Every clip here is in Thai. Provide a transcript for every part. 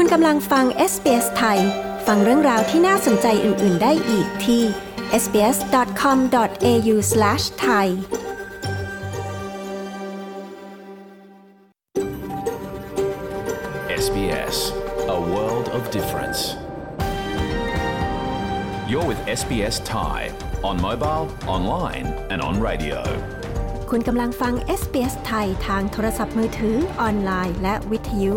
คุณกำลังฟัง SBS ไทย ฟังเรื่องราวที่น่าสนใจอื่น ๆ ได้อีกที่ sbs.com.au/thai SBS, a world of difference. You're with SBS Thai on mobile, online, and on radio. คุณกำลังฟัง SBS ไทยทางโทรศัพท์มือถือ ออนไลน์ และวิทยุ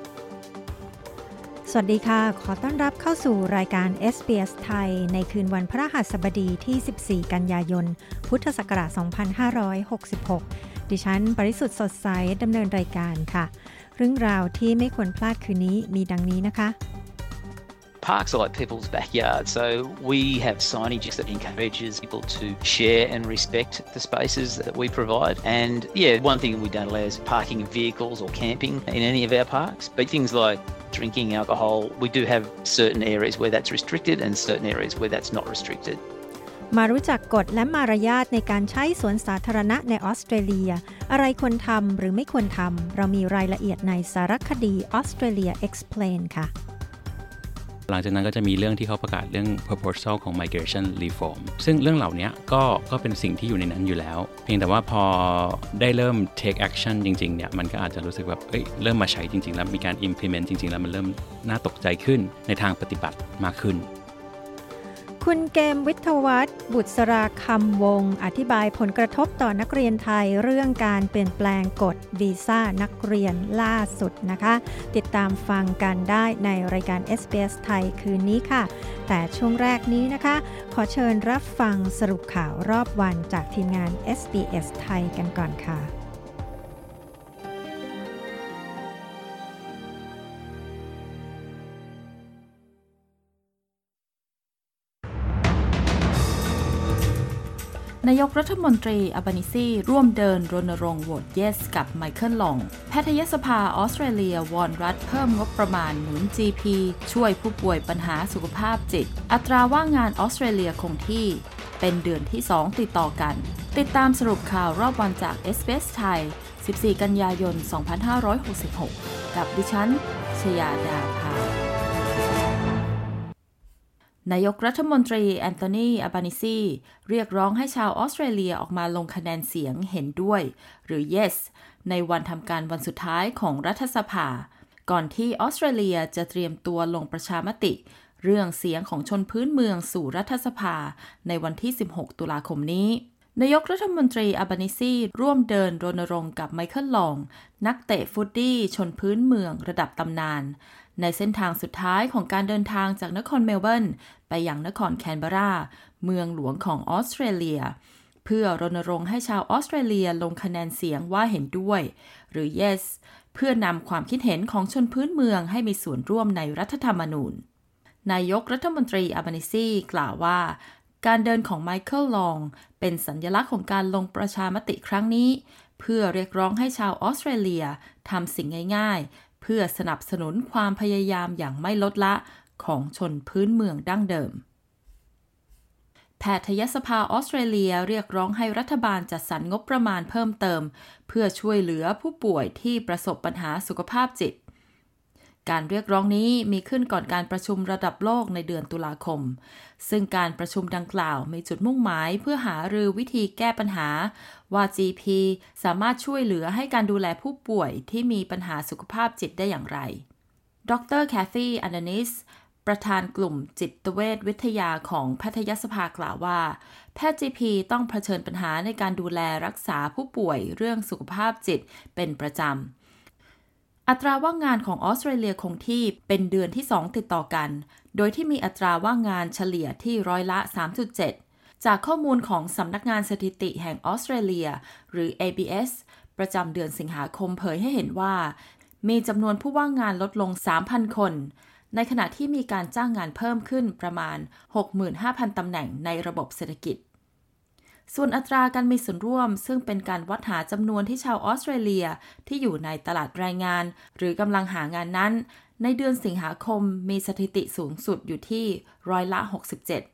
สวัสดีค่ะ ขอต้อนรับเข้าสู่รายการ SBS ไทย ในคืนวันพระหัสบดีที่ 14 กันยายน พุทธศักราช 2566 ดิฉัน ปริสุทธ์สดใสดำเนินรายการค่ะ เรื่องราวที่ไม่ควรพลาดคืนนี้มีดังนี้นะคะ Parks are like people's backyard, so we have signage that encourages people to share and respect the spaces that we provide. And yeah, one thing we don't allow is parking of vehicles or camping in any of our parks. But things like drinking alcohol, we do have certain areas where that's restricted and certain areas where that's not restricted. มารู้จักกฎและมารยาทในการใช้สวนสาธารณะในออสเตรเลีย อะไรควรทำหรือไม่ควรทำ เรามีรายละเอียดในสารคดี Australia Explain ค่ะ หลังจากนั้นก็จะมีเรื่องที่เขาประกาศเรื่อง proposal ของ migration reform ซึ่งเรื่องเหล่านี้ก็ก็เป็นสิ่งที่อยู่ในนั้นอยู่แล้ว เพียงแต่ว่าพอได้เริ่ม take action จริงๆเนี่ยมันก็อาจจะรู้สึกแบบเอ้ยเริ่มมาใช้จริงๆ แล้วมีการ implement จริงๆ แล้วมันเริ่มน่าตกใจขึ้นในทางปฏิบัติมากขึ้น คุณเกมวิทวัฒน์บุษราคำวง อธิบายผลกระทบต่อนักเรียนไทยเรื่องการเปลี่ยนแปลงกฎวีซ่านักเรียนล่าสุดนะคะ ติดตามฟังกันได้ในรายการ SBS ไทยคืนนี้ค่ะ แต่ช่วงแรกนี้นะคะ ขอเชิญรับฟังสรุปข่าวรอบวันจากทีมงาน SBS ไทยกันก่อนค่ะ นายกรัฐมนตรีอับานิซีร่วมเดินรณรงค์โหวต yes กับไมเคิลลอง แพทยสภาออสเตรเลียวอนรัฐเพิ่มงบประมาณหนุน GP ช่วยผู้ป่วยปัญหาสุขภาพจิต อัตราว่างงานออสเตรเลียคงที่ เป็นเดือนที่ 2 ติดต่อกัน ติดตามสรุปข่าวรอบวันจาก SBS ไทย 14 กันยายน 2566 กับดิฉันชยาดาภา นายกรัฐมนตรีแอนโทนีอัลบานีซีเรียกร้องให้ชาวออสเตรเลียออกมาลงคะแนนเสียงเห็นด้วย หรือ yes ในวันทำการวันสุดท้ายของรัฐสภา ก่อนที่ออสเตรเลียจะเตรียมตัวลงประชามติ เรื่องเสียงของชนพื้นเมืองสู่รัฐสภา ในวันที่ 16 ตุลาคมนี้นายกรัฐมนตรีอัลบานีซีร่วมเดินรณรงค์กับไมเคิลลอง นักเตะฟุตดี้ชนพื้นเมืองระดับตำนาน ในเส้นทางสุดท้ายของการเดินทางจากนครเมลเบิร์นไปยังนครแคนเบรา เมืองหลวงของออสเตรเลีย เพื่อรณรงค์ให้ชาวออสเตรเลียลงคะแนนเสียงว่าเห็นด้วย หรือ yes เพื่อนำความคิดเห็นของชนพื้นเมืองให้มีส่วนร่วมในรัฐธรรมนูญ นายกรัฐมนตรีอาบานิซีกล่าวว่า การเดินของไมเคิลลอง เป็นสัญญลักษณ์ของการลงประชามติครั้งนี้ เพื่อเรียกร้องให้ชาวออสเตรเลียทำสิ่งง่าย เพื่อสนับสนุนความพยายามอย่างไม่ลดละของชนพื้นเมืองดั้งเดิม แพทยสภาออสเตรเลียเรียกร้องให้รัฐบาลจัดสรรงบประมาณเพิ่มเติม เพื่อช่วยเหลือผู้ป่วยที่ประสบปัญหาสุขภาพจิต การเรียกร้องนี้มีขึ้นก่อนการประชุมระดับโลกในเดือนตุลาคม ซึ่งการประชุมดังกล่าวมีจุดมุ่งหมายเพื่อหารือวิธีแก้ปัญหา ว่า GP สามารถช่วยเหลือให้การดูแลผู้ป่วยที่มีปัญหาสุขภาพจิตได้อย่างไร ดรแคทธีอันเดนิส ประธานกลุ่มจิตเวชวิทยาของแพทยสภากล่าวว่า แพทย์ GP ต้องเผชิญปัญหาในการดูแลรักษาผู้ป่วยเรื่องสุขภาพจิตเป็นประจำ อัตราว่างงานของออสเตรเลียคงที่เป็นเดือนที่ 2 ติดต่อกัน โดยที่มีอัตราว่างงานเฉลี่ยที่ร้อยละ 3.7 จากข้อมูลของสำนักงานสถิติแห่งออสเตรเลีย หรือ ABS ประจำเดือนสิงหาคมเผยให้เห็นว่า มีจำนวนผู้ว่างงานลดลง 3,000 คน ในขณะที่มีการจ้างงานเพิ่มขึ้นประมาณ 65,000 ตำแหน่งในระบบเศรษฐกิจ ส่วนอัตราการมีส่วนร่วม ซึ่งเป็นการวัดหาจำนวนที่ชาวออสเตรเลียที่อยู่ในตลาดแรงงาน หรือกำลังหางานนั้น ในเดือนสิงหาคมมีสถิติสูงสุดอยู่ที่ร้อยละ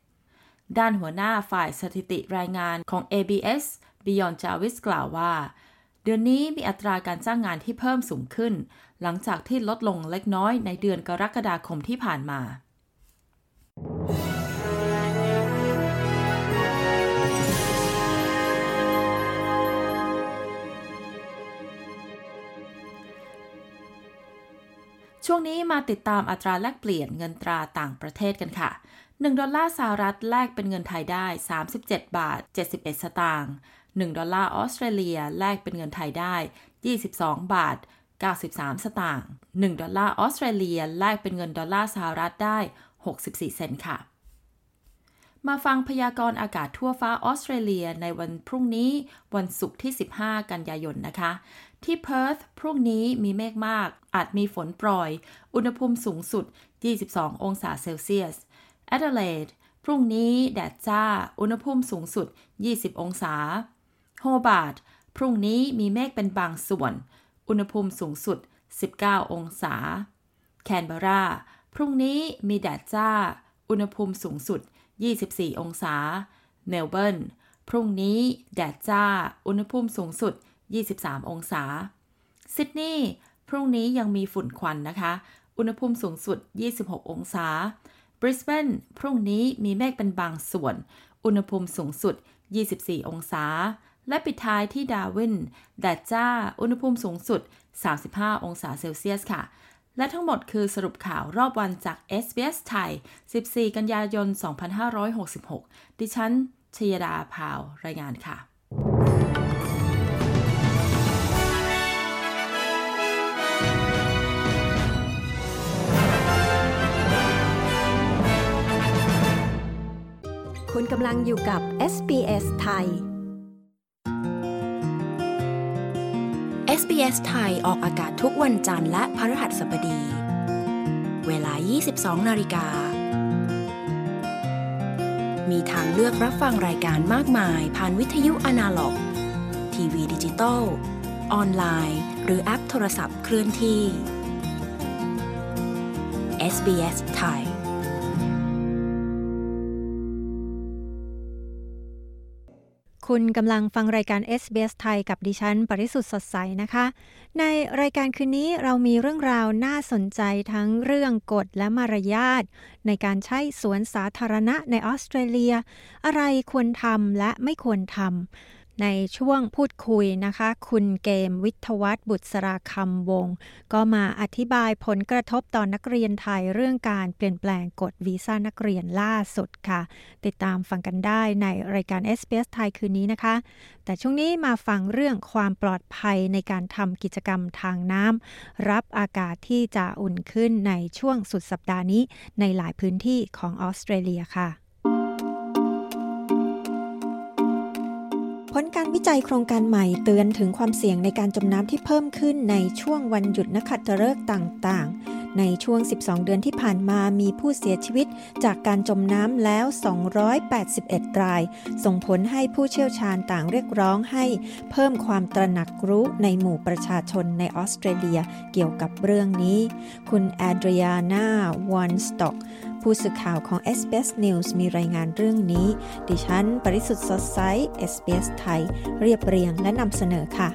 67 ด้านหัวหน้าฝ่ายสถิติแรายงานของ ABS Beyond Jarvis กล่าวว่า เดือนนี้มีอัตราการจ้างงานที่เพิ่มสูงขึ้น หลังจากที่ลดลงเล็กน้อยในเดือนกรกฎาคมที่ผ่านมา ช่วงนี้มาติดตามอัตราแลกเปลี่ยนเงินตราต่างประเทศกันค่ะ 1 ดอลลาร์สหรัฐแลกเป็นเงินไทยได้ 37 บาท 71 สตางค์1ดอลลาร์ออสเตรเลียแลกเป็นเงินไทยได้ 22 บาท 93 สตางค์1ดอลลาร์ออสเตรเลียแลกเป็นเงินดอลลาร์สหรัฐได้ 64 เซนต์ค่ะ มาฟังพยากรณ์อากาศทั่วฟ้าออสเตรเลียในวันพรุ่งนี้วันศุกร์ที่ 15 กันยายนนะคะ ที่เพิร์ธพรุ่งนี้มีเมฆมาก อาจมีฝนโปรย อุณหภูมิสูงสุด 22 องศาเซลเซียสแอดิเลดพรุ่งนี้แดดจ้า อุณหภูมิสูงสุด 20 องศา โฮบาร์ต พรุ่งนี้มีเมฆเป็นบางส่วน อุณหภูมิสูงสุด 19 องศา แคนเบรา พรุ่งนี้มีแดดจ้า อุณหภูมิสูงสุด 24 องศา เมลเบิร์น พรุ่งนี้แดดจ้า อุณหภูมิสูงสุด 23 องศา ซิดนีย์ พรุ่งนี้ยังมีฝุ่นควันนะคะ อุณหภูมิสูงสุด 26 องศา บริสเบนพรุ่งนี้มีเมฆเป็นบางส่วน อุณหภูมิสูงสุด 24 องศา และปิดท้ายที่ดาวินแดดจ้า อุณหภูมิสูงสุด 35 องศาเซลเซียสค่ะ และทั้งหมดคือสรุปข่าวรอบวันจาก SBS ไทย 14 กันยายน 2566 ดิฉันชยดาพาว รายงานค่ะ คุณกำลังอยู่กับ SBS ไทย SBS ไทยออกอากาศทุกวันจันทร์และพฤหัสบดี เวลา 22 นาฬิกา มีทางเลือกรับฟังรายการมากมายผ่านวิทยุอนาล็อก ทีวีดิจิตอล ออนไลน์ หรือแอปโทรศัพท์เคลื่อนที่ SBS ไทย คุณกำลังฟังรายการ SBS ไทยกับดิฉัน ปริสุทธ์สดใสนะคะ ในรายการคืนนี้เรามีเรื่องราวน่าสนใจทั้งเรื่องกฎและมารยาท ในการใช้สวนสาธารณะในออสเตรเลีย อะไรควรทำและไม่ควรทำ ในช่วงพูดคุยนะคะ คุณเกมวิทวัตบุตรสราคำวง ก็มาอธิบายผลกระทบต่อนนักเรียนไทยเรื่องการเปลี่ยนแปลงกฎวีซ่านักเรียนล่าสุดค่ะ ติดตามฟังกันได้ในรายการ s อ s ไทยคืนนี้นะคะ แต่ช่วงนี้มาฟังเรื่องความปลอดภัยในการทำกิจกรรมทางน้ำรับอากาศที่จะอุ่นขึ้นในช่วงสุดสัปดาห์นี้ในหลายพื้นที่ของออสเตรเลียค่ะ วิจัยโครงการใหม่เตือนถึงความเสี่ยงในการจมน้ำที่เพิ่มขึ้นในช่วงวันหยุดนักขัตฤกษ์ต่างๆ ในช่วง 12 เดือนที่ผ่านมามีผู้เสียชีวิตจากการจมน้ำแล้ว 281 ราย ส่งผลให้ผู้เชี่ยวชาญต่างเรียกร้องให้เพิ่มความตระหนักรู้ในหมู่ประชาชนในออสเตรเลียเกี่ยวกับเรื่องนี้ คุณแอดริอานาวอนสต็อก ผู้สื่อข่าวของ SBS News มีรายงานเรื่องนี้ ดิฉัน ปริสุทธ์สดใส SBS ไทย เรียบเรียงและนำเสนอค่ะ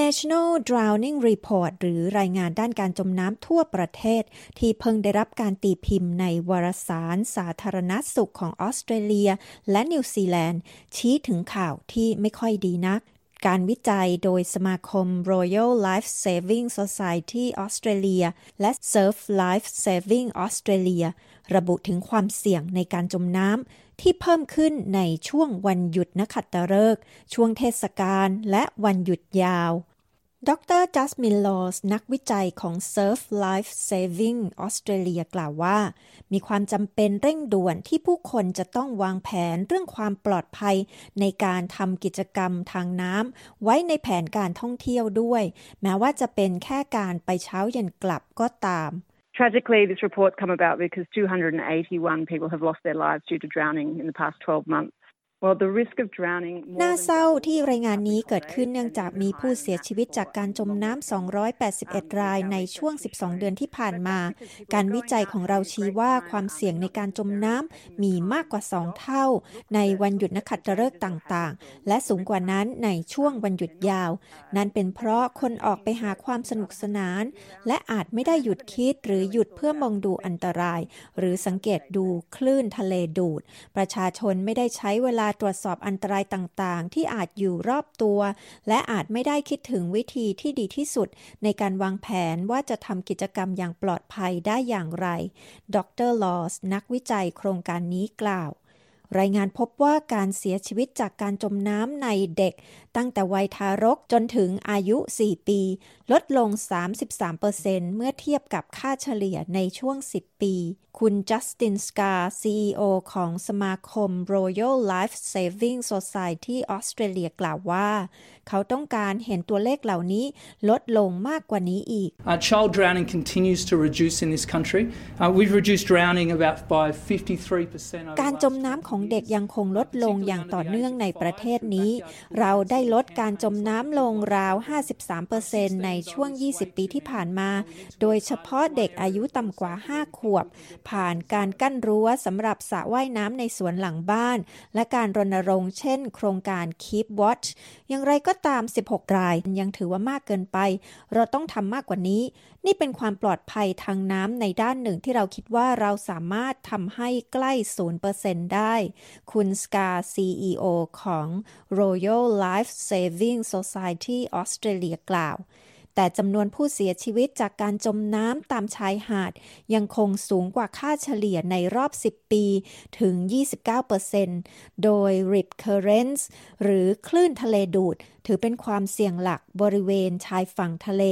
National Drowning Report หรือรายงานด้านการจมน้ำทั่วประเทศ ที่เพิ่งได้รับการตีพิมพ์ในวารสารสาธารณสุขของออสเตรเลีย และนิวซีแลนด์ ชี้ถึงข่าวที่ไม่ค่อยดีนัก การวิจัยโดยสมาคม Royal Life Saving Society Australia และ Surf Life Saving Australia ระบุถึงความเสี่ยงในการจมน้ำที่เพิ่มขึ้นในช่วงวันหยุดนักขัตฤกษ์ช่วงเทศกาลและวันหยุดยาว ดรจัสมินลอสนักวิจัยของ Surf Life Saving Australia กล่าวว่า มีความจำเป็นเร่งด่วนที่ผู้คนจะต้องวางแผนเรื่องความปลอดภัย ในการทำกิจกรรมทางน้ำไว้ในแผนการท่องเที่ยวด้วย แม้ว่าจะเป็นแค่การไปเช้าเย็นกลับก็ตาม Tragically, this report come about because 281 people have lost their lives due to drowning in the past 12 months. น่าเศร้าที่รายงานนี้เกิดขึ้นเนื่องจากมีผู้เสียชีวิตจากการจมน้ำ 281 รายในช่วง 12 เดือนที่ผ่านมา การวิจัยของเราชี้ว่าความเสี่ยงในการจมน้ำมีมากกว่า 2 เท่า ในวันหยุดนักขัตฤกษ์ต่างๆ และสูงกว่านั้นในช่วงวันหยุดยาว นั่นเป็นเพราะคนออกไปหาความสนุกสนาน และอาจไม่ได้หยุดคิดหรือหยุดเพื่อมองดูอันตราย หรือสังเกตดูคลื่นทะเลดูด ประชาชนไม่ได้ใช้เวลาตรวจสอบอันตรายต่างๆ ที่อาจอยู่รอบตัว และอาจไม่ได้คิดถึงวิธีที่ดีที่สุด ในการวางแผนว่าจะทำกิจกรรมอย่างปลอดภัยได้อย่างไร ดรลอส นักวิจัยโครงการนี้กล่าวรายงานพบว่าการเสียชีวิตจากการจมน้ำในเด็ก ตั้งแต่วัยทารกจนถึงอายุ 4 ปี ลดลง 33%เมื่อเทียบกับค่าเฉลี่ยในช่วง 10 ปี คุณจัสตินสกา CEO ของสมาคม Royal Life Saving Society ออสเตรเลียกล่าวว่า เขาต้องการเห็นตัวเลขเหล่านี้ลดลงมากกว่านี้อีก uh, child drowning continues to reduce in this country uh, we've reduced drowning about by 53%การจมน้ำของเด็กยังคงลดลงอย่างต่อเนื่องในประเทศนี้ เราได้ลดการจมน้ำลงราว 53%ในช่วง 20 ปีที่ผ่านมา โดยเฉพาะเด็กอายุต่ำกว่า 5 ขวบ ผ่านการกั้นรั้วสำหรับสระว่ายน้ำในสวนหลังบ้าน และการรณรงค์เช่น โครงการ Keep Watch อย่างไรก็ตาม 16 รายยังถือว่ามากเกินไป เราต้องทำมากกว่านี้ นี่เป็นความปลอดภัยทางน้ำในด้านหนึ่งที่เราคิดว่าเราสามารถทำให้ใกล้ 0%ได้ คุณสกา CEO ของ Royal Life Saving Society ออสเตรเลียกล่าว แต่จำนวนผู้เสียชีวิตจากการจมน้ำตามชายหาด ยังคงสูงกว่าค่าเฉลี่ยในรอบ 10 ปีถึง 29%โดย Rip Currents หรือคลื่นทะเลดูด ถือเป็นความเสี่ยงหลักบริเวณชายฝั่งทะเล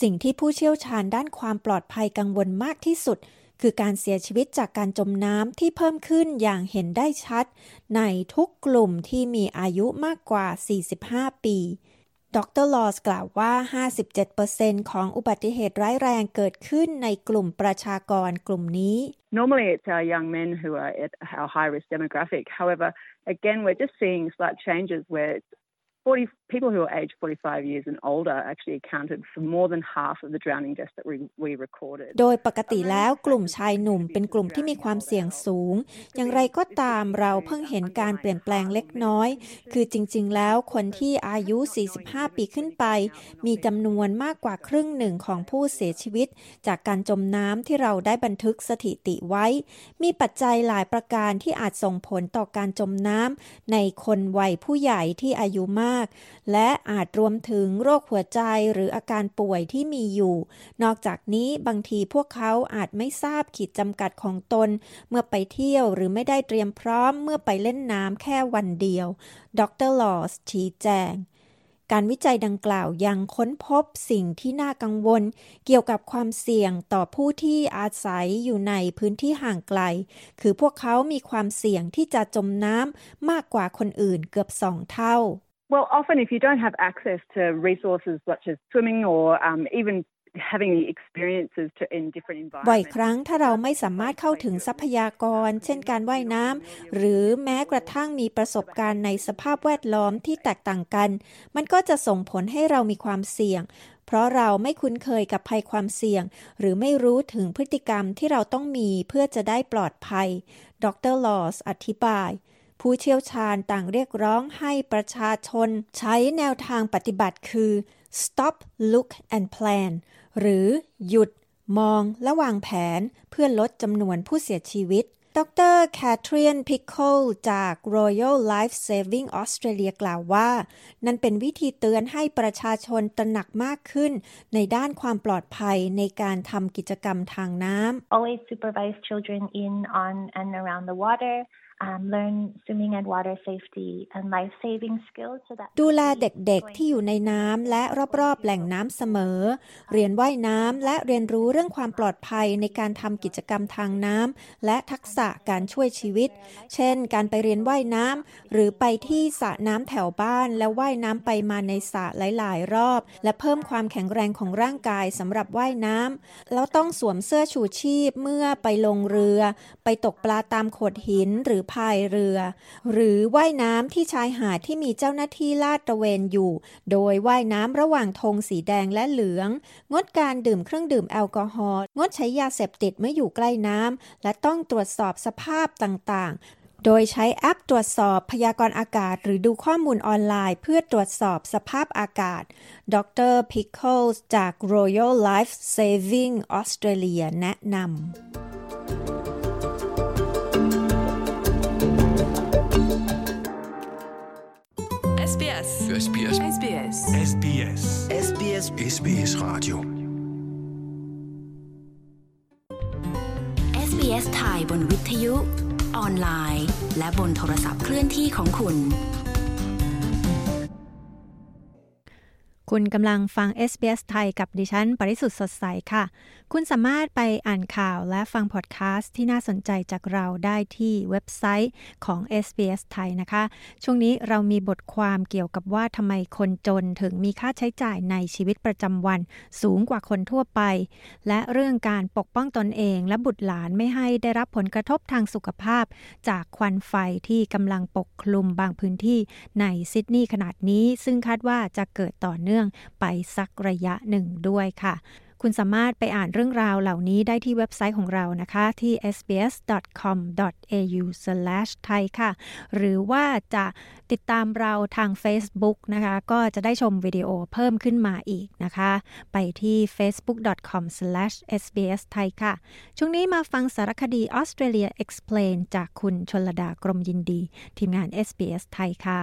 สิ่งที่ผู้เชี่ยวชาญด้านความปลอดภัยกังวลมากที่สุด คือการเสียชีวิตจากการจมน้ำที่เพิ่มขึ้นอย่างเห็นได้ชัด ในทุกกลุ่มที่มีอายุมากกว่า 45 ปีดรลอสกล่าวว่า 57%ของอุบัติเหตุร้ายแรงเกิดขึ้นในกลุ่มประชากรกลุ่มนี้ Normally it's our young men who are at our high risk demographic. However, again, we're just seeing slight changes where 40 people who are aged 45 years and older actually accounted for more than half of the drowning deaths that we, we recorded. โดยปกติแล้วกลุ่มชายหนุ่มเป็นกลุ่มที่มีความเสี่ยงสูง อย่างไรก็ตามเราเพิ่งเห็นการเปลี่ยนแปลงเล็กน้อย คือจริง ๆ แล้วคนที่อายุ 45 ปีขึ้นไป มีจำนวนมากกว่าครึ่งหนึ่งของผู้เสียชีวิต จากการจมน้ำที่เราได้บันทึกสถิติไว้ มีปัจจัยหลายประการที่อาจส่งผลต่อการจมน้ำในคนวัยผู้ใหญ่ที่อายุมากและอาจรวมถึงโรคหัวใจหรืออาการป่วยที่มีอยู่ นอกจากนี้บางทีพวกเขาอาจไม่ทราบขีดจำกัดของตน เมื่อไปเที่ยวหรือไม่ได้เตรียมพร้อมเมื่อไปเล่นน้ำแค่วันเดียว ดรลอสชี้แจงการวิจัยดังกล่าวยังค้นพบสิ่งที่น่ากังวล เกี่ยวกับความเสี่ยงต่อผู้ที่อาศัยอยู่ในพื้นที่ห่างไกล คือพวกเขามีความเสี่ยงที่จะจมน้ำมากกว่าคนอื่นเกือบสองเท่า Well, often if you don't have access to resources such as swimming or um, even having experiences to in different environments บ่อยครั้งถ้าเราไม่สามารถเข้าถึงทรัพยากร เช่นการว่ายน้ำหรือแม้กระทั่งมีประสบการณ์ในสภาพแวดล้อมที่แตกต่างกัน มันก็จะส่งผลให้เรามีความเสี่ยง เพราะเราไม่คุ้นเคยกับภัยความเสี่ยง หรือไม่รู้ถึงพฤติกรรมที่เราต้องมีเพื่อจะได้ปลอดภัย ดรลอสอธิบาย ผู้เชี่ยวชาญต่างเรียกร้องให้ประชาชน ใช้แนวทางปฏิบัติคือ stop look and plan หรือหยุด มองและวางแผนเพื่อลดจำนวนผู้เสียชีวิต ดรแคทรีนพิคโคลจาก Royal Life Saving Australia กล่าวว่า นั่นเป็นวิธีเตือนให้ประชาชนตระหนักมากขึ้น ในด้านความปลอดภัยในการทำกิจกรรมทางน้ำ Always supervise children in on and around the water um, learn swimming and water safety and life saving skills so that ดูแลเด็กๆที่อยู่ในน้ำและรอบๆแหล่งน้ำเสมอ เรียนว่ายน้ำและเรียนรู้เรื่องความปลอดภัยในการทำกิจกรรมทางน้ำและทักษะการช่วยชีวิต เช่น การไปเรียนว่ายน้ำหรือไปที่สระน้ำแถวบ้านแล้วว่ายน้ำไปมาในสระหลายๆ รอบ และเพิ่มความแข็งแรงของร่างกายสำหรับว่ายน้ำแล้วต้องสวมเสื้อชูชีพเมื่อไปลงเรือ ไปตกปลาตามโขดหินหรือพายเรือ หรือว่ายน้ำที่ชายหาดที่มีเจ้าหน้าที่ลาดตระเวนอยู่ โดยว่ายน้ำระหว่างธงสีแดงและเหลือง งดการดื่มเครื่องดื่มแอลกอฮอล์งดใช้ยาเสพติดเมื่ออยู่ใกล้น้ำและต้องตรวจสอบสภาพต่างๆโดยใช้แอปตรวจสอบพยากรณ์อากาศ หรือดูข้อมูลออนไลน์ เพื่อตรวจสอบสภาพอากาศ ดร Pickles จาก Royal Life Saving Australia แนะนำ SBS SBS SBS SBS SBS SBS Radio SBS ไทยบนวิทยุ ออนไลน์ และบนโทรศัพท์เคลื่อนที่ของคุณ คุณกำลังฟัง SBS ไทยกับดิฉัน ปริสุทธ์สดใสค่ะ คุณสามารถไปอ่านข่าวและฟังพอดแคสต์ที่น่าสนใจจากเราได้ที่เว็บไซต์ของ SBS ไทยนะคะ ช่วงนี้เรามีบทความเกี่ยวกับว่าทำไมคนจนถึงมีค่าใช้จ่ายในชีวิตประจำวัน สูงกว่าคนทั่วไป และเรื่องการปกป้องตนเองและบุตรหลานไม่ให้ได้รับผลกระทบทางสุขภาพ จากควันไฟที่กำลังปกคลุมบางพื้นที่ในซิดนีย์ขนาดนี้ ซึ่งคาดว่าจะเกิดต่อเนื่องไปสักระยะหนึ่งด้วยค่ะ คุณสามารถไปอ่านเรื่องราวเหล่านี้ได้ที่เว็บไซต์ของเรานะคะที่ sbs.com.au/thai ค่ะ หรือว่าจะติดตามเราทาง Facebook นะคะ ก็จะได้ชมวิดีโอเพิ่มขึ้นมาอีกนะคะ ไปที่ facebook.com/sbsthai ค่ะ ช่วงนี้มาฟังสารคดี Australia Explain จากคุณชนลดากรมยินดี ทีมงาน SBS ไทยค่ะ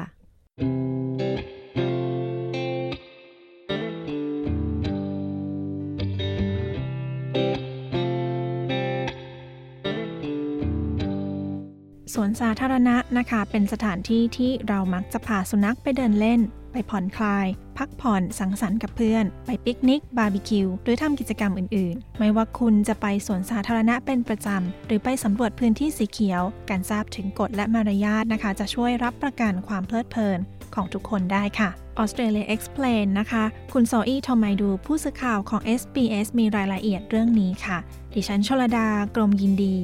สวนสาธารณะนะคะ เป็นสถานที่ที่เรามักจะพาสุนัขไปเดินเล่น ไปผ่อนคลาย พักผ่อนสังสรรค์กับเพื่อน ไปปิกนิก บาร์บีคิว หรือทำกิจกรรมอื่นๆ ไม่ว่าคุณจะไปสวนสาธารณะเป็นประจำ หรือไปสำรวจพื้นที่สีเขียว การทราบถึงกฎและมารยาทนะคะ จะช่วยรับประกันความเพลิดเพลินของทุกคนได้ค่ะ Australia Explain นะคะ คุณโซอี้ทอมไมดูผู้สื่อข่าวของ SBS มีรายละเอียดเรื่องนี้ค่ะ ดิฉันชลดากรมยินดี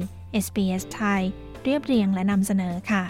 SBS ไทย เรียบเรียงและนำเสนอค่ะ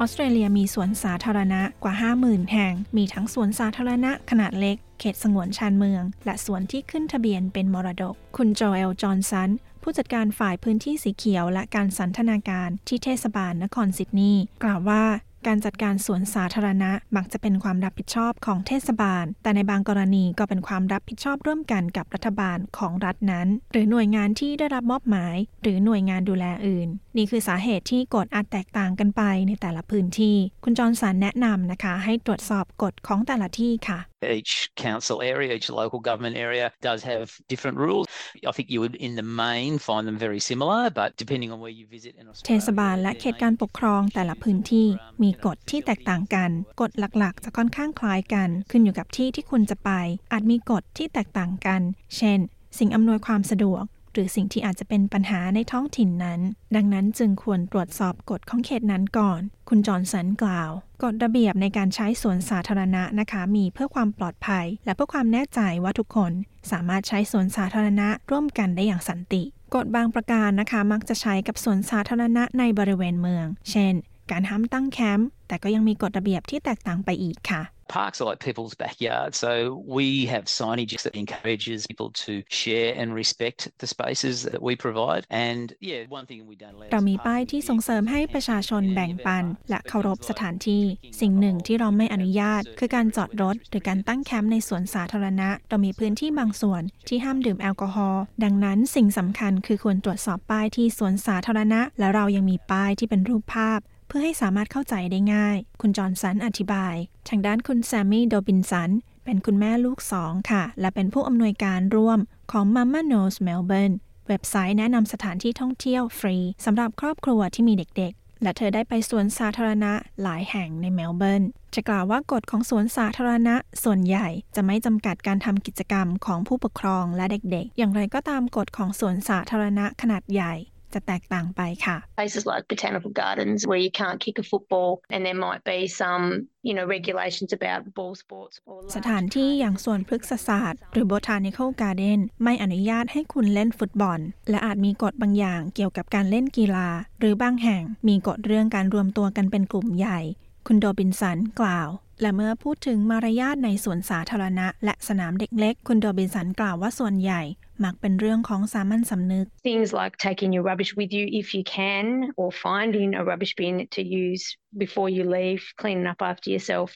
ออสเตรเลียมีสวนสาธารณะกว่า 50,000 แห่ง มีทั้งสวนสาธารณะขนาดเล็ก เขตสงวนชานเมือง และสวนที่ขึ้นทะเบียนเป็นมรดก คุณโจเอล จอห์นสัน ผู้จัดการฝ่ายพื้นที่สีเขียวและการสันทนาการที่เทศบาลนครซิดนีย์กล่าวว่าการจัดการสวนสาธารณะ มักจะเป็นความรับผิดชอบของเทศบาล แต่ในบางกรณีก็เป็นความรับผิดชอบร่วมกันกับรัฐบาลของรัฐนั้น หรือหน่วยงานที่ได้รับมอบหมาย หรือหน่วยงานดูแลอื่น นี่คือสาเหตุที่กฎอาจแตกต่างกันไปในแต่ละพื้นที่ คุณจอห์นสันแนะนำนะคะ ให้ตรวจสอบกฎของแต่ละที่ค่ะ Each council area, each local government area does have different rules. I think you would, in the main, find them very similar, but depending on where you visit in เทศบาลและเขตการปกครองแต่ละพื้นที่มีกฎที่แตกต่างกัน กฎหลักๆ จะค่อนข้างคล้ายกัน ขึ้นอยู่กับที่ที่คุณจะไป อาจมีกฎที่แตกต่างกัน เช่น สิ่งอำนวยความสะดวก หรือสิ่งที่อาจจะเป็นปัญหาในท้องถิ่นนั้น ดังนั้นจึงควรตรวจสอบกฎของเขตนั้นก่อน คุณจอห์นสันกล่าว กฎระเบียบในการใช้สวนสาธารณะนะคะมีเพื่อความปลอดภัย และเพื่อความแน่ใจว่าทุกคนสามารถใช้สวนสาธารณะร่วมกันได้อย่างสันติ กฎบางประการนะคะมักจะใช้กับสวนสาธารณะในบริเวณเมือง เช่น การห้ามตั้งแคมป์แต่ก็ยังมีกฎระเบียบที่แตกต่างไปอีกค่ะ Parks are like people's backyard, so we have signage that encourages people to share and respect the spaces that we provide. And yeah, one thing we don't allow. เรามีป้ายที่ส่งเสริมให้ประชาชนแบ่งปัน และเคารพสถานที่ สิ่งหนึ่งที่เราไม่อนุญาต คือการจอดรถ หรือการตั้งแคมป์ในสวนสาธารณะ เรามีพื้นที่บางส่วนที่ห้ามดื่มแอลกอฮอล์ ดังนั้นสิ่งสำคัญคือควรตรวจสอบป้ายที่สวนสาธารณะ และเรายังมีป้ายที่เป็นรูปภาพ เพื่อให้สามารถเข้าใจได้ง่าย คุณจอห์นสันอธิบาย ทางด้านคุณแซมมี่โดบินสันเเป็นคุณแม่ลูกสองค่ะ และเป็นผู้อำนวยการร่วมของ Mama Knows Melbourne เว็บไซต์แนะนำสถานที่ท่องเที่ยวฟรีสำหรับครอบครัวที่มีเด็กๆ และเธอได้ไปสวนสาธารณะหลายแห่งในเมลเบิร์น จะกล่าวว่ากฎของสวนสาธารณะส่วนใหญ่จะไม่จำกัดการทำกิจกรรมของผู้ปกครองและเด็กๆ อย่างไรก็ตามกฎของสวนสาธารณะขนาดใหญ่ จะแตกต่างไปค่ะ Places like botanical gardens where you can't kick a football and there might be some you know regulations about ball sports สถานที่อย่างสวนพฤกษศาสตร์ หรือ botanical garden ไม่อนุญาตให้คุณเล่นฟุตบอล และอาจมีกฎบางอย่างเกี่ยวกับการเล่นกีฬา หรือบางแห่งมีกฎเรื่องการรวมตัวกันเป็นกลุ่มใหญ่ คุณโดบินสันกล่าวและเมื่อพูดถึงมารยาทในสวนสาธารณะ และสนามเด็กเล็ก คุณโดบินสันกล่าวว่าส่วนใหญ่ มักเป็นเรื่องของสามัญสำนึก things like taking your rubbish with you if you can or finding a rubbish bin to use before you leave cleaning up after yourself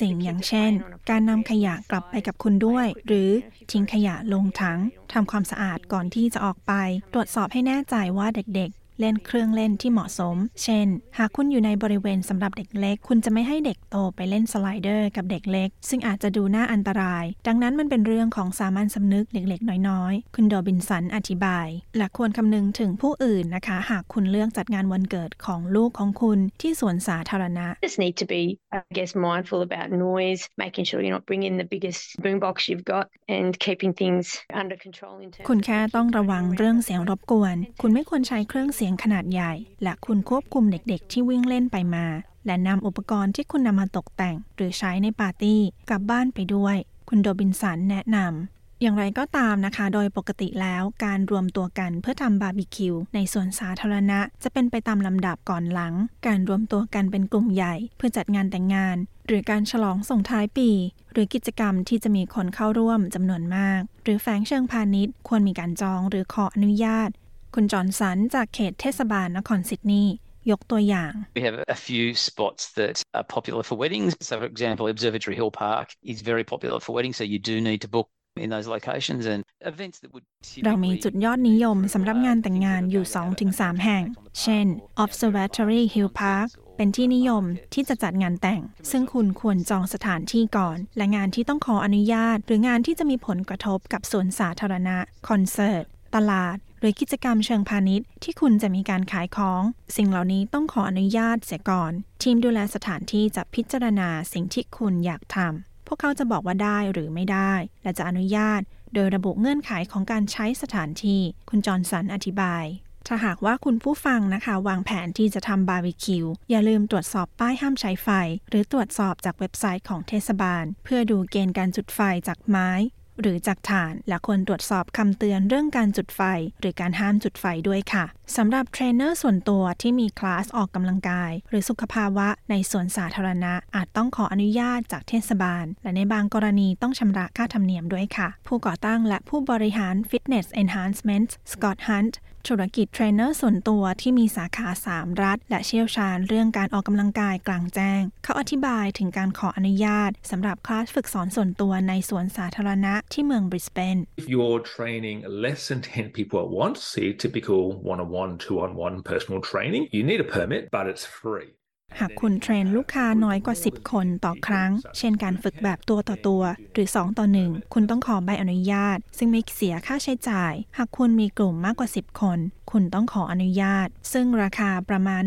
สิ่งอย่างเช่น การนำขยะกลับไปกับคุณด้วย หรือทิ้งขยะลงถังทำความสะอาดก่อนที่จะออกไป ตรวจสอบให้แน่ใจว่าเด็กๆ เล่นเครื่องเล่นที่เหมาะสม เช่น หากคุณอยู่ในบริเวณสำหรับเด็กเล็ก คุณจะไม่ให้เด็กโตไปเล่นสไลเดอร์กับเด็กเล็ก ซึ่งอาจจะดูน่าอันตราย ดังนั้นมันเป็นเรื่องของสามัญสำนึกเด็กๆ น้อยๆ คุณโดบินสันอธิบาย และควรคำนึงถึงผู้อื่นนะคะ หากคุณเลือกจัดงานวันเกิดของลูกของคุณที่สวนสาธารณะ just need to be I guess mindful about noise making sure you're not bringing the biggest boombox you've got and keeping things under control in terms คุณแค่ต้องระวังเรื่องเสียงรบกวน คุณไม่ควรใช้เครื่องเสียงขนาดใหญ่ และคุณควบคุมเด็กๆ ที่วิ่งเล่นไปมา และนำอุปกรณ์ที่คุณนำมาตกแต่ง หรือใช้ในปาร์ตี้กลับบ้านไปด้วย คุณโดบินสันแนะนำอย่างไรก็ตามนะคะ โดยปกติแล้วการรวมตัวกันเพื่อทำบาร์บีคิวในสวนสาธารณะ จะเป็นไปตามลำดับก่อนหลัง การรวมตัวกันเป็นกลุ่มใหญ่ เพื่อจัดงานแต่งงาน หรือการฉลองส่งท้ายปี หรือกิจกรรมที่จะมีคนเข้าร่วมจำนวนมาก หรือแฝงเชิงพาณิชย์ ควรมีการจองหรือขออนุญาต คุณจอห์นสันจากเขตเทศบาลนครซิดนีย์ยกตัวอย่าง We have a few spots that are popular for weddings. So, for example, Observatory Hill Park is very popular for weddings, so you do need to book in those locations and events that would เรามีจุดยอดนิยมสำหรับงานแต่งงานอยู่ 2-3 แห่ง เช่น Observatory Hill Park เป็นที่นิยมที่จะจัดงานแต่ง ซึ่งคุณควรจองสถานที่ก่อน และงานที่ต้องขออนุญาต หรืองานที่จะมีผลกระทบกับสวนสาธารณะ คอนเสิร์ต ตลาด หรือกิจกรรมเชิงพาณิชย์ ที่คุณจะมีการขายของ สิ่งเหล่านี้ต้องขออนุญาตเสียก่อน ทีมดูแลสถานที่จะพิจารณาสิ่งที่คุณอยากทำพวกเขาจะบอกว่าได้หรือไม่ได้ และจะอนุญาต โดยระบุเงื่อนไขของการใช้สถานที่ คุณจอห์นสันอธิบายถ้าหากว่าคุณผู้ฟังนะคะ วางแผนที่จะทำบาร์บีคิว อย่าลืมตรวจสอบป้ายห้ามใช้ไฟ หรือตรวจสอบจากเว็บไซต์ของเทศบาล เพื่อดูเกณฑ์การจุดไฟจากไม้ หรือจากถ่าน และควรตรวจสอบคำเตือนเรื่องการจุดไฟ หรือการห้ามจุดไฟด้วยค่ะสำหรับเทรนเนอร์ส่วนตัวที่มีคลาสออกกำลังกาย หรือสุขภาวะในสวนสาธารณะ อาจต้องขออนุญาตจากเทศบาล และในบางกรณีต้องชำระค่าธรรมเนียมด้วยค่ะ ผู้ก่อตั้งและผู้บริหาร Fitness Enhancement Scott Hunt ธุรกิจเทรนเนอร์ส่วนตัวที่มีสาขา 3 รัฐ และเชี่ยวชาญเรื่องการออกกำลังกายกลางแจ้ง เขาอธิบายถึงการขออนุญาตสำหรับคลาสฝึกสอนส่วนตัวในสวนสาธารณะที่เมืองบริสเบน If you're training less than 10 people at once, see typical one-on-one, two-on-one personal training, you need a permit, but it's free. หากคุณเทรนลูกค้าน้อยกว่า 10 คนต่อครั้ง เช่นการฝึกแบบตัวต่อตัว หรือ 2 ต่อ 1 คุณต้องขอใบอนุญาต ซึ่งไม่เสียค่าใช้จ่าย หากคุณมีกลุ่มมากกว่า 10 คน คุณต้องขออนุญาต ซึ่งราคาประมาณ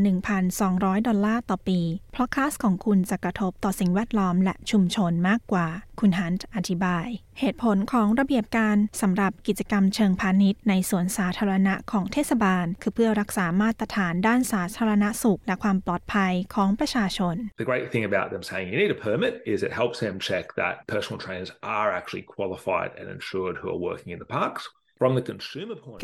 1,200 ดอลลาร์ต่อปี เพราะคลาสของคุณจะกระทบต่อสิ่งแวดล้อมและชุมชนมากกว่า คุณฮันต์อธิบาย เหตุผลของระเบียบการสำหรับกิจกรรมเชิงพาณิชย์ในสวนสาธารณะของเทศบาล คือเพื่อรักษามาตรฐานด้านสาธารณสุข และความปลอดภัยของประชาชน The great thing about them saying you need a permit is it helps them check that personal trainers are actually qualified and insured who are working in the parks.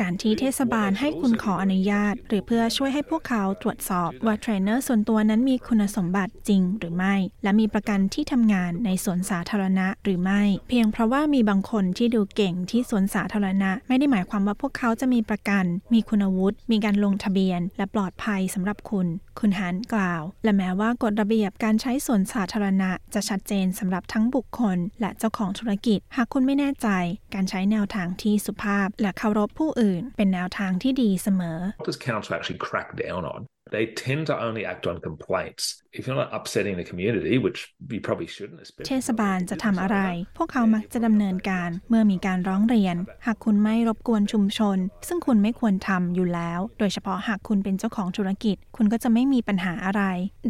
การที่เทศบาลให้คุณขออนุญาต หรือเพื่อช่วยให้พวกเขาตรวจสอบว่าเทรนเนอร์ส่วนตัวนั้นมีคุณสมบัติจริงหรือไม่ และมีประกันที่ทำงานในสวนสาธารณะหรือไม่ เพียงเพราะว่ามีบางคนที่ดูเก่งที่สวนสาธารณะ ไม่ได้หมายความว่าพวกเขาจะมีประกัน มีคุณวุฒิมีการลงทะเบียน และปลอดภัยสำหรับคุณคุณฮันต์กล่าว และแม้ว่ากฎระเบียบการใช้สวนสาธารณะจะชัดเจนสำหรับทั้งบุคคล และเจ้าของธุรกิจ หากคุณไม่แน่ใจ การใช้แนวทางที่สุภาพและเคารพผู้อื่น เป็นแนวทางที่ดีเสมอ What does council actually crack down on? They tend to only act on complaints. If you're not upsetting the community, which you probably shouldn't, เทศบาลจะทำอะไร พวกเขามักจะดำเนินการเมื่อมีการร้องเรียน หากคุณไม่รบกวนชุมชน ซึ่งคุณไม่ควรทำอยู่แล้ว โดยเฉพาะหากคุณเป็นเจ้าของธุรกิจ คุณก็จะไม่มีปัญหาอะไร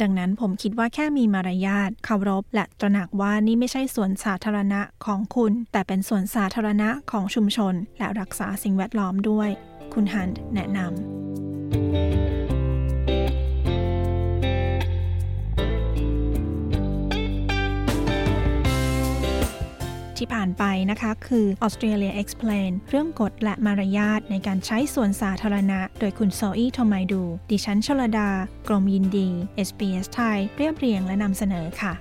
ดังนั้นผมคิดว่าแค่มีมารยาทเคารพและตระหนักว่านี่ไม่ใช่สวนสาธารณะของคุณ แต่เป็นสวนสาธารณะของชุมชน และรักษาสิ่งแวดล้อมด้วย คุณฮันแนะนำ ที่ผ่านไปนะคะ คือ Australia Explain เรื่องกฎและมารยาทในการใช้ส่วนสาธารณะ โดยคุณโซอี้โทไมดู ดิฉันชลดา กรมยินดี SBS ไทย เรียบเรียงและนำเสนอค่ะ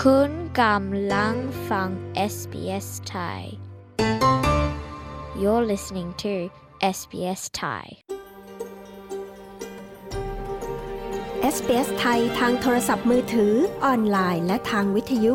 คุณกำลังฟัง SBS Thai You're listening to SBS Thai SBS ไทยทางโทรศัพท์มือถือ ออนไลน์ และทางวิทยุ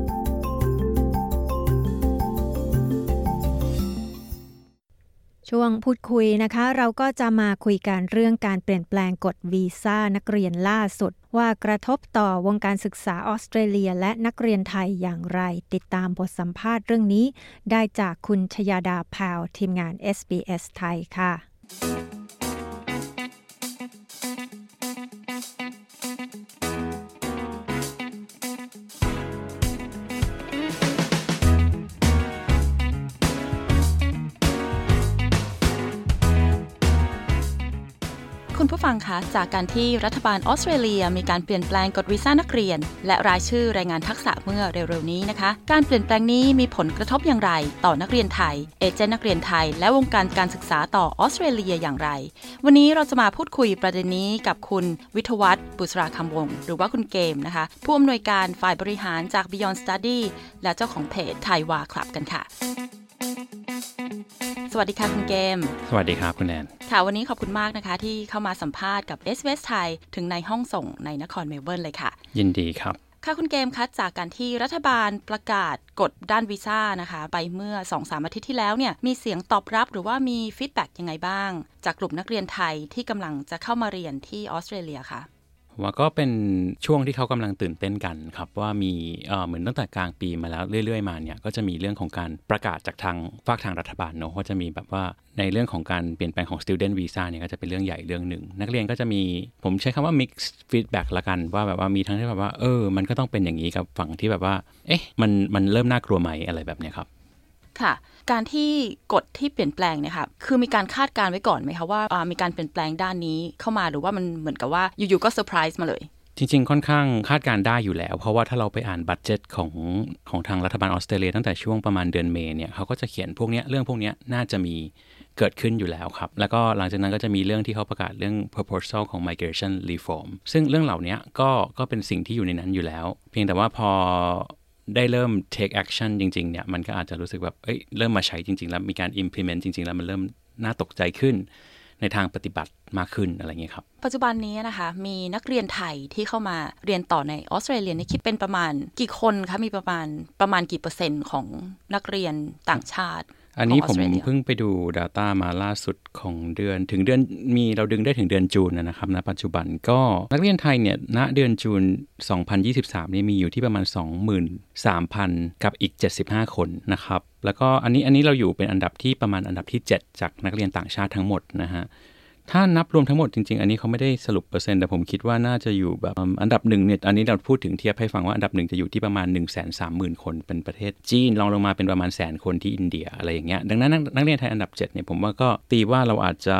วงพูดคุยนะคะ เราก็จะมาคุยกันเรื่องการเปลี่ยนแปลงกฎวีซ่านักเรียนล่าสุด ว่ากระทบต่อวงการศึกษาออสเตรเลียและนักเรียนไทยอย่างไร ติดตามบทสัมภาษณ์เรื่องนี้ ได้จากคุณชยาดาพาวทีมงาน SBS ไทยค่ะ ผู้ฟังคะจากการที่รัฐบาลออสเตรเลีย มีการเปลี่ยนแปลงกฎวีซ่านักเรียน และรายชื่อแรงงานทักษะเมื่อเร็วๆนี้นะคะ การเปลี่ยนแปลงนี้มีผลกระทบอย่างไร ต่อนักเรียนไทย เอเจนต์นักเรียนไทย และวงการการศึกษาต่อออสเตรเลียอย่างไร วันนี้เราจะมาพูดคุยประเด็นนี้กับคุณวิทวัฒน์บุษราคำวง หรือว่าคุณเกมนะคะ ผู้อำนวยการฝ่ายบริหารจาก Beyond Study และเจ้าของเพจไทยวาคลับกันค่ะ สวัสดีค่ะคุณเกม สวัสดีครับคุณแอนค่ะวันนี้ขอบคุณมากนะคะ ที่เข้ามาสัมภาษณ์กับ s อ s ไทยถึงในห้องส่งในนครเมลเบิร์นเลยค่ะ ยินดีครับ ค่ะคุณเกมคะจากการที่รัฐบาลประกาศกฎด้านวีซ่านะคะ ไปเมื่อ2-3อาทิตย์ที่แล้วเนี่ยมีเสียงตอบรับหรือว่ามี feedback ยังไงบ้าง จากกลุ่มนักเรียนไทยที่กำลังจะเข้ามาเรียนที่ออสเตรเลียค่ะ ว่าก็เป็นช่วงที่เขากำลังตื่นเต้นกันครับ ว่ามีเหมือนตั้งแต่กลางปีมาแล้วเรื่อยๆมาเนี่ยก็จะมีเรื่องของการประกาศจากทางฝั่งทางรัฐบาลเนาะว่าจะมีแบบว่าในเรื่องของการเปลี่ยนแปลงของ student visa เนี่ยก็จะเป็นเรื่องใหญ่เรื่องหนึ่ง นักเรียนก็จะมีผมใช้คำว่า mix feedback ละกัน ว่าแบบว่ามีทั้งที่แบบว่าเออ มันก็ต้องเป็นอย่างนี้กับฝั่งที่แบบว่า เอ๊ะมันมันเริ่มน่ากลัวไหมอะไรแบบเนี้ยครับ ค่ะ การที่กฎที่เปลี่ยนแปลงเนี่ยค่ะคือมีการคาดการณ์ไว้ก่อนไหมคะว่ามีการเปลี่ยนแปลงด้านนี้เข้ามาหรือว่ามันเหมือนกับว่าอยู่ๆก็เซอร์ไพรส์มาเลยจริง ๆ ค่อนข้างคาดการณ์ได้อยู่แล้ว เพราะว่าถ้าเราไปอ่าน budget ของของทางรัฐบาลออสเตรเลียตั้งแต่ช่วงประมาณเดือนเมษเนี่ยเขาก็จะเขียนพวกนี้เรื่องพวกนี้น่าจะมีเกิดขึ้นอยู่แล้วครับ แล้วก็หลังจากนั้นก็จะมีเรื่องที่เขาประกาศเรื่อง proposal ของ migration reform ซึ่งเรื่องเหล่านี้ก็ก็เป็นสิ่งที่อยู่ในนั้นอยู่แล้ว เพียงแต่ว่าพอ ได้เริ่ม take action จริงๆเนี่ยมันก็อาจจะรู้สึกแบบเอ้ยเริ่มมาใช้จริง ๆ แล้วมีการ implement จริง ๆ แล้วมันเริ่มน่าตกใจขึ้น ในทางปฏิบัติมากขึ้นอะไรเงี้ยครับ ปัจจุบันนี้นะคะ มีนักเรียนไทยที่เข้ามาเรียนต่อในออสเตรเลียนี่คิดเป็นประมาณกี่คนคะมีประมาณประมาณกี่เปอร์เซ็นต์ของนักเรียนต่างชาติ อันนี้ผมเพิ่งไปดู Data มาล่าสุดของเดือน ถึงเดือนมีเราดึงได้ถึงเดือนจูนนะครับณปัจจุบันก็นักเรียนไทยเนี่ยณเดือนจูน 2023นี่มีอยู่ที่ประมาณ 23,000 กับอีก 75 คนนะครับ แล้วก็อันนี้อันนี้เราอยู่เป็นอันดับที่ประมาณอันดับที่ 7 จากนักเรียนต่างชาติทั้งหมดนะฮะ ถ้านับรวมทั้งหมดจริง ๆ อันนี้เขาไม่ได้สรุปเปอร์เซ็นต์แต่ผมคิดว่าน่าจะอยู่แบบอันดับหนึ่งเนี่ยอันนี้เราพูดถึงเทียบให้ฟังว่าอันดับหนึ่งจะอยู่ที่ประมาณ1นึ่งแสนสามหมื่นคนเป็นประเทศจีนรองลงมาเป็นประมาณแสนคนที่อินเดียอะไรอย่างเงี้ยดังนั้นนักเรียนไทยอันดับ7เนี่ยผมว่าก็ตีว่าเราอาจจะ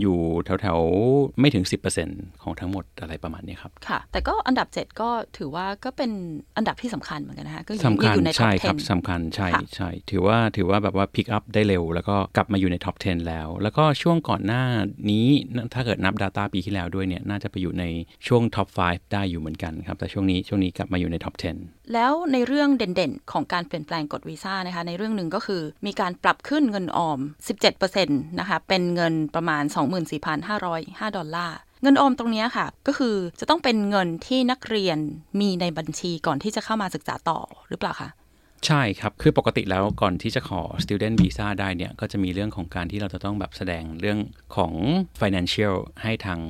อยู่แถวๆไม่ถึง 10%ของทั้งหมดอะไรประมาณนี้ครับค่ะแต่ก็อันดับ 7 ก็ถือว่าก็เป็นอันดับที่สำคัญเหมือนกันนะคะก็สำคัญอยู่ในท็อป10ใช่ครับสำคัญใช่ใช่ถือว่าถือว่าแบบว่า pick up ได้เร็ว แล้วก็กลับมาอยู่ใน top 10 แล้ว แล้วก็ช่วงก่อนหน้านี้ถ้าเกิดนับ Data ปีที่แล้วด้วยเนี่ยน่าจะไปอยู่ในช่วง top 5ได้อยู่เหมือนกันครับ แต่ช่วงนี้ช่วงนี้กลับมาอยู่ใน top 10 แล้วในเรื่องเด่นๆ ของการเปลี่ยนแปลงกฎวีซ่านะคะ ในเรื่องหนึ่งก็คือมีการปรับขึ้นเงินออม 17%นะคะ เป็นเงินประมาณ 24,505 ดอลลาร์เงินออมตรงนี้ค่ะ ก็คือจะต้องเป็นเงินที่นักเรียนมีในบัญชีก่อนที่จะเข้ามาศึกษาต่อหรือเปล่าคะ ใช่ครับ คือปกติแล้วก่อนที่จะขอ student visa ได้เนี่ย ก็จะมีเรื่องของการที่เราจะต้องแบบแสดงเรื่องของ financial ให้ทาง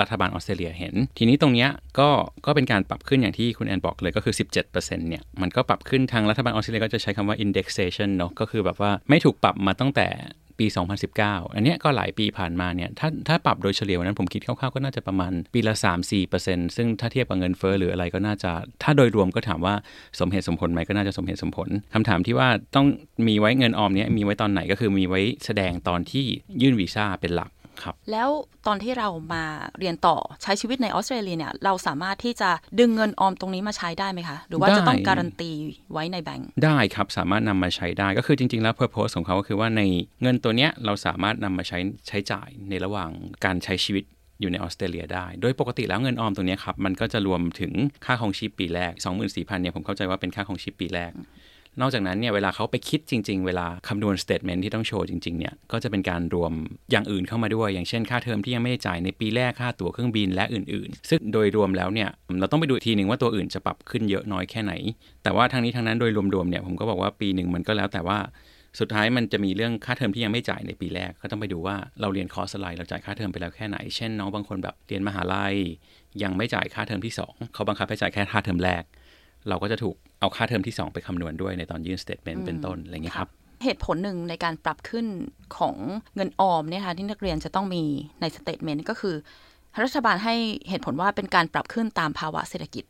รัฐบาลออสเตรเลียเห็น ทีนี้ตรงนี้ก็ก็เป็นการปรับขึ้นอย่างที่คุณแอนบอกเลยก็คือ 17%เนี่ย มันก็ปรับขึ้นทางรัฐบาลออสเตรเลียก็จะใช้คำว่า indexation เนาะก็คือแบบว่าไม่ถูกปรับมาตั้งแต่ ปี 2019 อันนี้ก็หลายปีผ่านมาเนี่ยถ้าถ้าปรับโดยเฉลี่ยวันนั้นผมคิดคร่าวๆก็น่าจะประมาณปีละ 3-4%ซึ่งถ้าเทียบกับเงินเฟ้อหรืออะไรก็น่าจะ ถ้าโดยรวมก็ถามว่าสมเหตุสมผลไหมก็น่าจะสมเหตุสมผลคำถามที่ว่าต้องมีไว้เงินออมเนี้ยมีไว้ตอนไหนก็คือมีไว้แสดงตอนที่ยื่นวีซ่าเป็นหลัก แล้วตอนที่เรามาเรียนต่อใช้ชีวิตในออสเตรเลียเนี่ยเราสามารถที่จะดึงเงินออมตรงนี้มาใช้ได้ไหมคะ หรือว่าจะต้องการันตีไว้ในแบงก์ได้ครับสามารถนำมาใช้ได้ก็คือจริง ๆ แล้ว purpose ของเขาก็คือว่าในเงินตัวเนี้ยเราสามารถนำมาใช้ใช้จ่ายในระหว่างการใช้ชีวิตอยู่ในออสเตรเลียได้ โดยปกติแล้วเงินออมตรงนี้ครับ มันก็จะรวมถึงค่าครองชีพปีแรก 24,000เนี่ยผมเข้าใจว่าเป็นค่าครองชีพปีแรก นอกจากนั้นเนี่ยเวลาเขาไปคิดจริง ๆ เวลาคำนวณ statement ที่ต้องโชว์จริงๆเนี่ยก็จะเป็นการรวมอย่างอื่นเข้ามาด้วย อย่างเช่นค่าเทอมที่ยังไม่ได้จ่ายในปีแรกค่าตั๋วเครื่องบินและอื่นๆ ซึ่งโดยรวมแล้วเนี่ยเราต้องไปดูทีหนึ่งว่าตัวอื่นจะปรับขึ้นเยอะน้อยแค่ไหน แต่ว่าทางนี้ทางนั้นโดยรวมๆเนี่ยผมก็บอกว่าปีหนึ่งมันก็แล้วแต่ว่าสุดท้ายมันจะมีเรื่องค่าเทอมที่ยังไม่จ่ายในปีแรก ก็ต้องไปดูว่าเราเรียนคอร์สอะไรเราจ่ายค่าเทอมไปแล้วแค่ไหน เช่นน้องบางคนแบบเรียนมหาลัย ยังไม่จ่ายค่าเทอมที่ 2 เขาบังคับให้จ่ายแค่ค่าเทอมแรก เราก็จะถูกเอาค่าเทอมที่ 2 ไปคำนวณด้วยในตอนยื่น statement เป็นต้นอะไรเงี้ยครับเหตุผลหนึ่งในการปรับขึ้นของเงินออมเนี่ยค่ะที่นักเรียนจะต้องมีใน statement ก็คือ รัฐบาลให้เหตุผลว่าเป็นการปรับขึ้นตามภาวะเศรษฐกิจ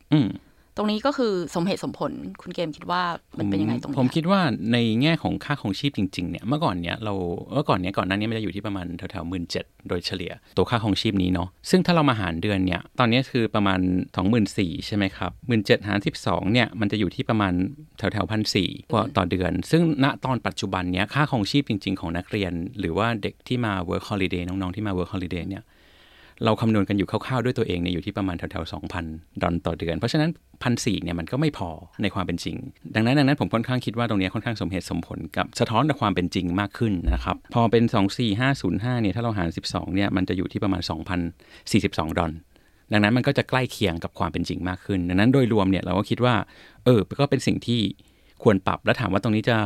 ตรงนี้ก็คือสมเหตุสมผลคุณเกมคิดว่ามันเป็นยังไงตรงนี้ผมคิดว่าในแง่ของค่าครองชีพจริงๆเนี่ยเมื่อก่อนเนี้ยเราเมื่อก่อนเนี้ยก่อนหน้านี้มันจะอยู่ที่ประมาณแถวๆหมื่นเจ็ดโดยเฉลี่ย ตัวค่าครองชีพนี้เนาะซึ่งถ้าเรามาหารเดือนเนี่ยตอนนี้คือประมาณ 2 4 0 0 0ใช่ไหมครับหมื่นเจ็ดหารสิบสองเนี่ยมันจะอยู่ที่ประมาณแถวๆพันสี่ต่อเดือน ซึ่งณตอนปัจจุบันเนี้ยค่าของชีพจริง ๆ ของนักเรียน หรือว่าเด็กที่มา work holiday น้องๆที่มา work holiday เนี่ย เราคำนวณกันอยู่คร่าวๆด้วยตัวเองเนี่ยอยู่ที่ประมาณแถวๆ2,000 ดอลต่อเดือน เพราะฉะนั้นพันสี่เนี่ยมันก็ไม่พอในความเป็นจริง ดังนั้นดังนั้นผมค่อนข้างคิดว่าตรงนี้ค่อนข้างสมเหตุสมผลกับสะท้อนกับความเป็นจริงมากขึ้นนะครับพอเป็น 24505เนี่ยถ้าเราหาร 12เนี่ยมันจะอยู่ที่ประมาณ 2,042 ดอลดังนั้นมันก็จะใกล้เคียงกับความเป็นจริงมากขึ้น ดังนั้นโดยรวมเนี่ยเราก็คิดว่าเออก็เป็นสิ่งที่ ควรปรับและถามว่าตรงนี้จะ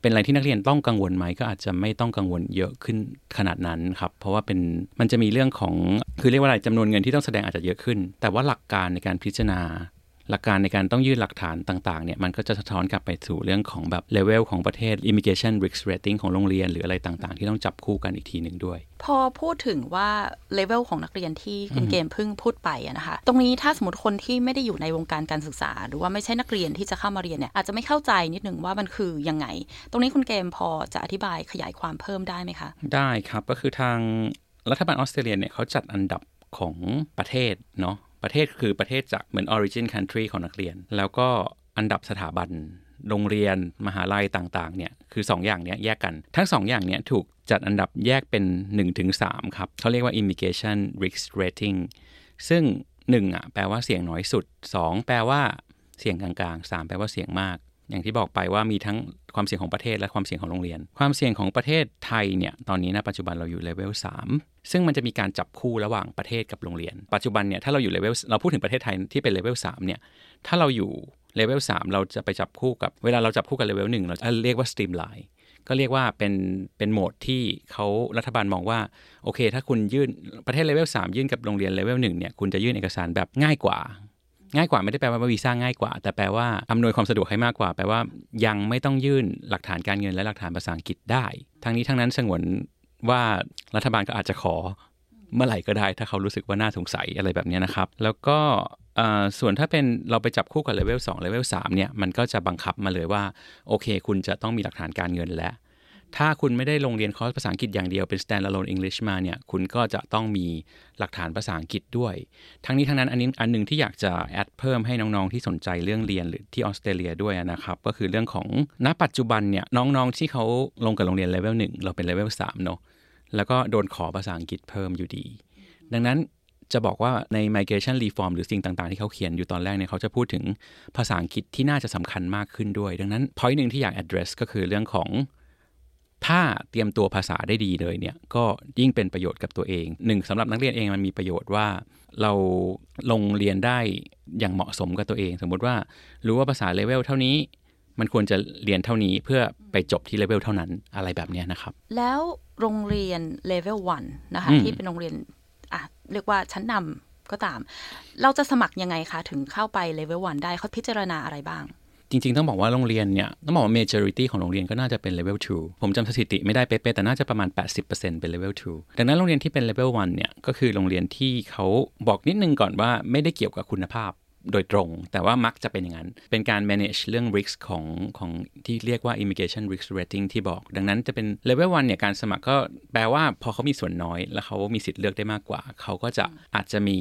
เป็นอะไรที่นักเรียนต้องกังวลไหมก็อาจจะไม่ต้องกังวลเยอะขึ้นขนาดนั้นครับเพราะว่าเป็นมันจะมีเรื่องของคือเรียกว่าอะไรจำนวนเงินที่ต้องแสดงอาจจะเยอะขึ้น แต่ว่าหลักการในการพิจารณา หลักการในการต้องยื่นหลักฐานต่างๆเนี่ยมันก็จะสะท้อนกลับไปสู่เรื่องของแบบเลเวลของประเทศ immigration risk rating ของโรงเรียน หรืออะไรต่างๆ ที่ต้องจับคู่กันอีกทีหนึ่งด้วย พอพูดถึงว่าเลเวลของนักเรียนที่คุณเกมพึ่งพูดไปนะคะตรงนี้ถ้าสมมติคนที่ไม่ได้อยู่ในวงการการศึกษา หรือว่าไม่ใช่นักเรียนที่จะเข้ามาเรียนเนี่ยอาจจะไม่เข้าใจนิดนึงว่ามันคือยังไง ตรงนี้คุณเกมพอจะอธิบายขยายความเพิ่มได้ไหมคะ ได้ครับก็คือทางรัฐบาลออสเตรเลียเนี่ยเขาจัดอันดับของประเทศเนาะ ประเทศคือประเทศจากเหมือน origin country ของนักเรียน แล้วก็อันดับสถาบัน โรงเรียนมหาลัยต่างๆเนี่ยคือ 2 อย่างเนี้ยแยกกัน ทั้ง 2 อย่างเนี้ยถูกจัดอันดับแยกเป็น 1-3 ครับเขาเรียกว่า immigration risk rating ซึ่ง1อะแปลว่าเสี่ยงน้อยสุด 2 แปลว่าเสี่ยงกลางๆ 3 แปลว่าเสี่ยงมาก อย่างที่บอกไปว่ามีทั้งความเสี่ยงของประเทศและความเสี่ยงของโรงเรียน ความเสี่ยงของประเทศไทยเนี่ยตอนนี้นะปัจจุบันเราอยู่เลเวล3ซึ่งมันจะมีการจับคู่ระหว่างประเทศกับโรงเรียน ปัจจุบันเนี่ยถ้าเราอยู่เลเวลเราพูดถึงประเทศไทยที่เป็นเลเวล3เนี่ยถ้าเราอยู่เลเวล3เราจะไปจับคู่กับเวลาเราจับคู่กับเลเวล1เราเรียกว่า streamline ก็เรียกว่าเป็นเป็นโหมดที่เขารัฐบาลมองว่าโอเค ถ้าคุณยื่นประเทศเลเวล3ยื่นกับโรงเรียนเลเวล1เนี่ยคุณจะยื่นเอกสารแบบง่ายกว่า ง่ายกว่าไม่ได้แปลว่าวีซ่าง่ายกว่า แต่แปลว่าอำนวยความสะดวกให้มากกว่า แปลว่ายังไม่ต้องยื่นหลักฐานการเงินและหลักฐานภาษาอังกฤษได้ทั้งนี้ทั้งนั้นสงวนว่ารัฐบาลก็อาจจะขอเมื่อไหร่ก็ได้ ถ้าเขารู้สึกว่าน่าสงสัยอะไรแบบนี้นะครับ แล้วก็ส่วนถ้าเป็นเราไปจับคู่กับเลเวล2เลเวล3เนี่ยมันก็จะบังคับมาเลยว่า โอเค คุณจะต้องมีหลักฐานการเงินและ ถ้าคุณไม่ได้ลงเรียนคอร์สภาษาอังกฤษอย่างเดียวเป็น standalone English มาเนี่ย คุณก็จะต้องมีหลักฐานภาษาอังกฤษด้วย ทั้งนี้ทั้งนั้นอันนี้อันหนึ่งที่อยากจะ add เพิ่มให้น้องๆที่สนใจเรื่องเรียนหรือที่ออสเตรเลียด้วยนะครับ ก็คือเรื่องของณปัจจุบันเนี่ยน้องๆที่เขาลงกับโรงเรียนเลเวล1เราเป็นเลเวล3เนาะแล้วก็โดนขอภาษาอังกฤษเพิ่มอยู่ดี ดังนั้นจะบอกว่าใน migration reform หรือสิ่งต่าง ๆ ที่เขาเขียนอยู่ตอนแรกเนี่ยเขาจะพูดถึงภาษาอังกฤษที่น่าจะสำคัญมากขึ้นด้วย ดังนั้น point หนึ่งที่อยาก address ก็คือเรื่องของ ถ้าเตรียมตัวภาษาได้ดีเลยเนี่ยก็ยิ่งเป็นประโยชน์กับตัวเองหนึ่งสำหรับนักเรียนเองมันมีประโยชน์ว่า เราลงเรียนได้อย่างเหมาะสมกับตัวเอง สมมุติว่ารู้ว่าภาษาเลเวลเท่านี้ มันควรจะเรียนเท่านี้เพื่อไปจบที่เลเวลเท่านั้นอะไรแบบนี้นะครับ แล้วโรงเรียนเลเวล1นะคะที่เป็นโรงเรียนอะเรียกว่าชั้นนำก็ตาม เราจะสมัครยังไงคะ ถึงเข้าไปเลเวล1ได้เขาพิจารณาอะไรบ้าง จริงๆ ต้องบอกว่าโรงเรียนเนี่ย ต้องบอกว่า majority ของโรงเรียนก็น่าจะเป็นเลเวล2ผมจำสถิติไม่ได้เป๊ะๆแต่น่าจะประมาณ 80%เป็นเลเวล2ดังนั้นโรงเรียนที่เป็นเลเวล1เนี่ย ก็คือโรงเรียนที่เขาบอกนิดนึงก่อนว่าไม่ได้เกี่ยวกับคุณภาพโดยตรง แต่ว่ามักจะเป็นอย่างนั้น เป็นการ manage เรื่อง risk ของของที่เรียกว่า immigration risk rating ที่บอก ดังนั้นจะเป็น level 1 เนี่ย การสมัครก็แปลว่าพอเขามีส่วนน้อย แล้วเขามีสิทธิ์เลือกได้มากกว่า เขาก็จะอาจจะมี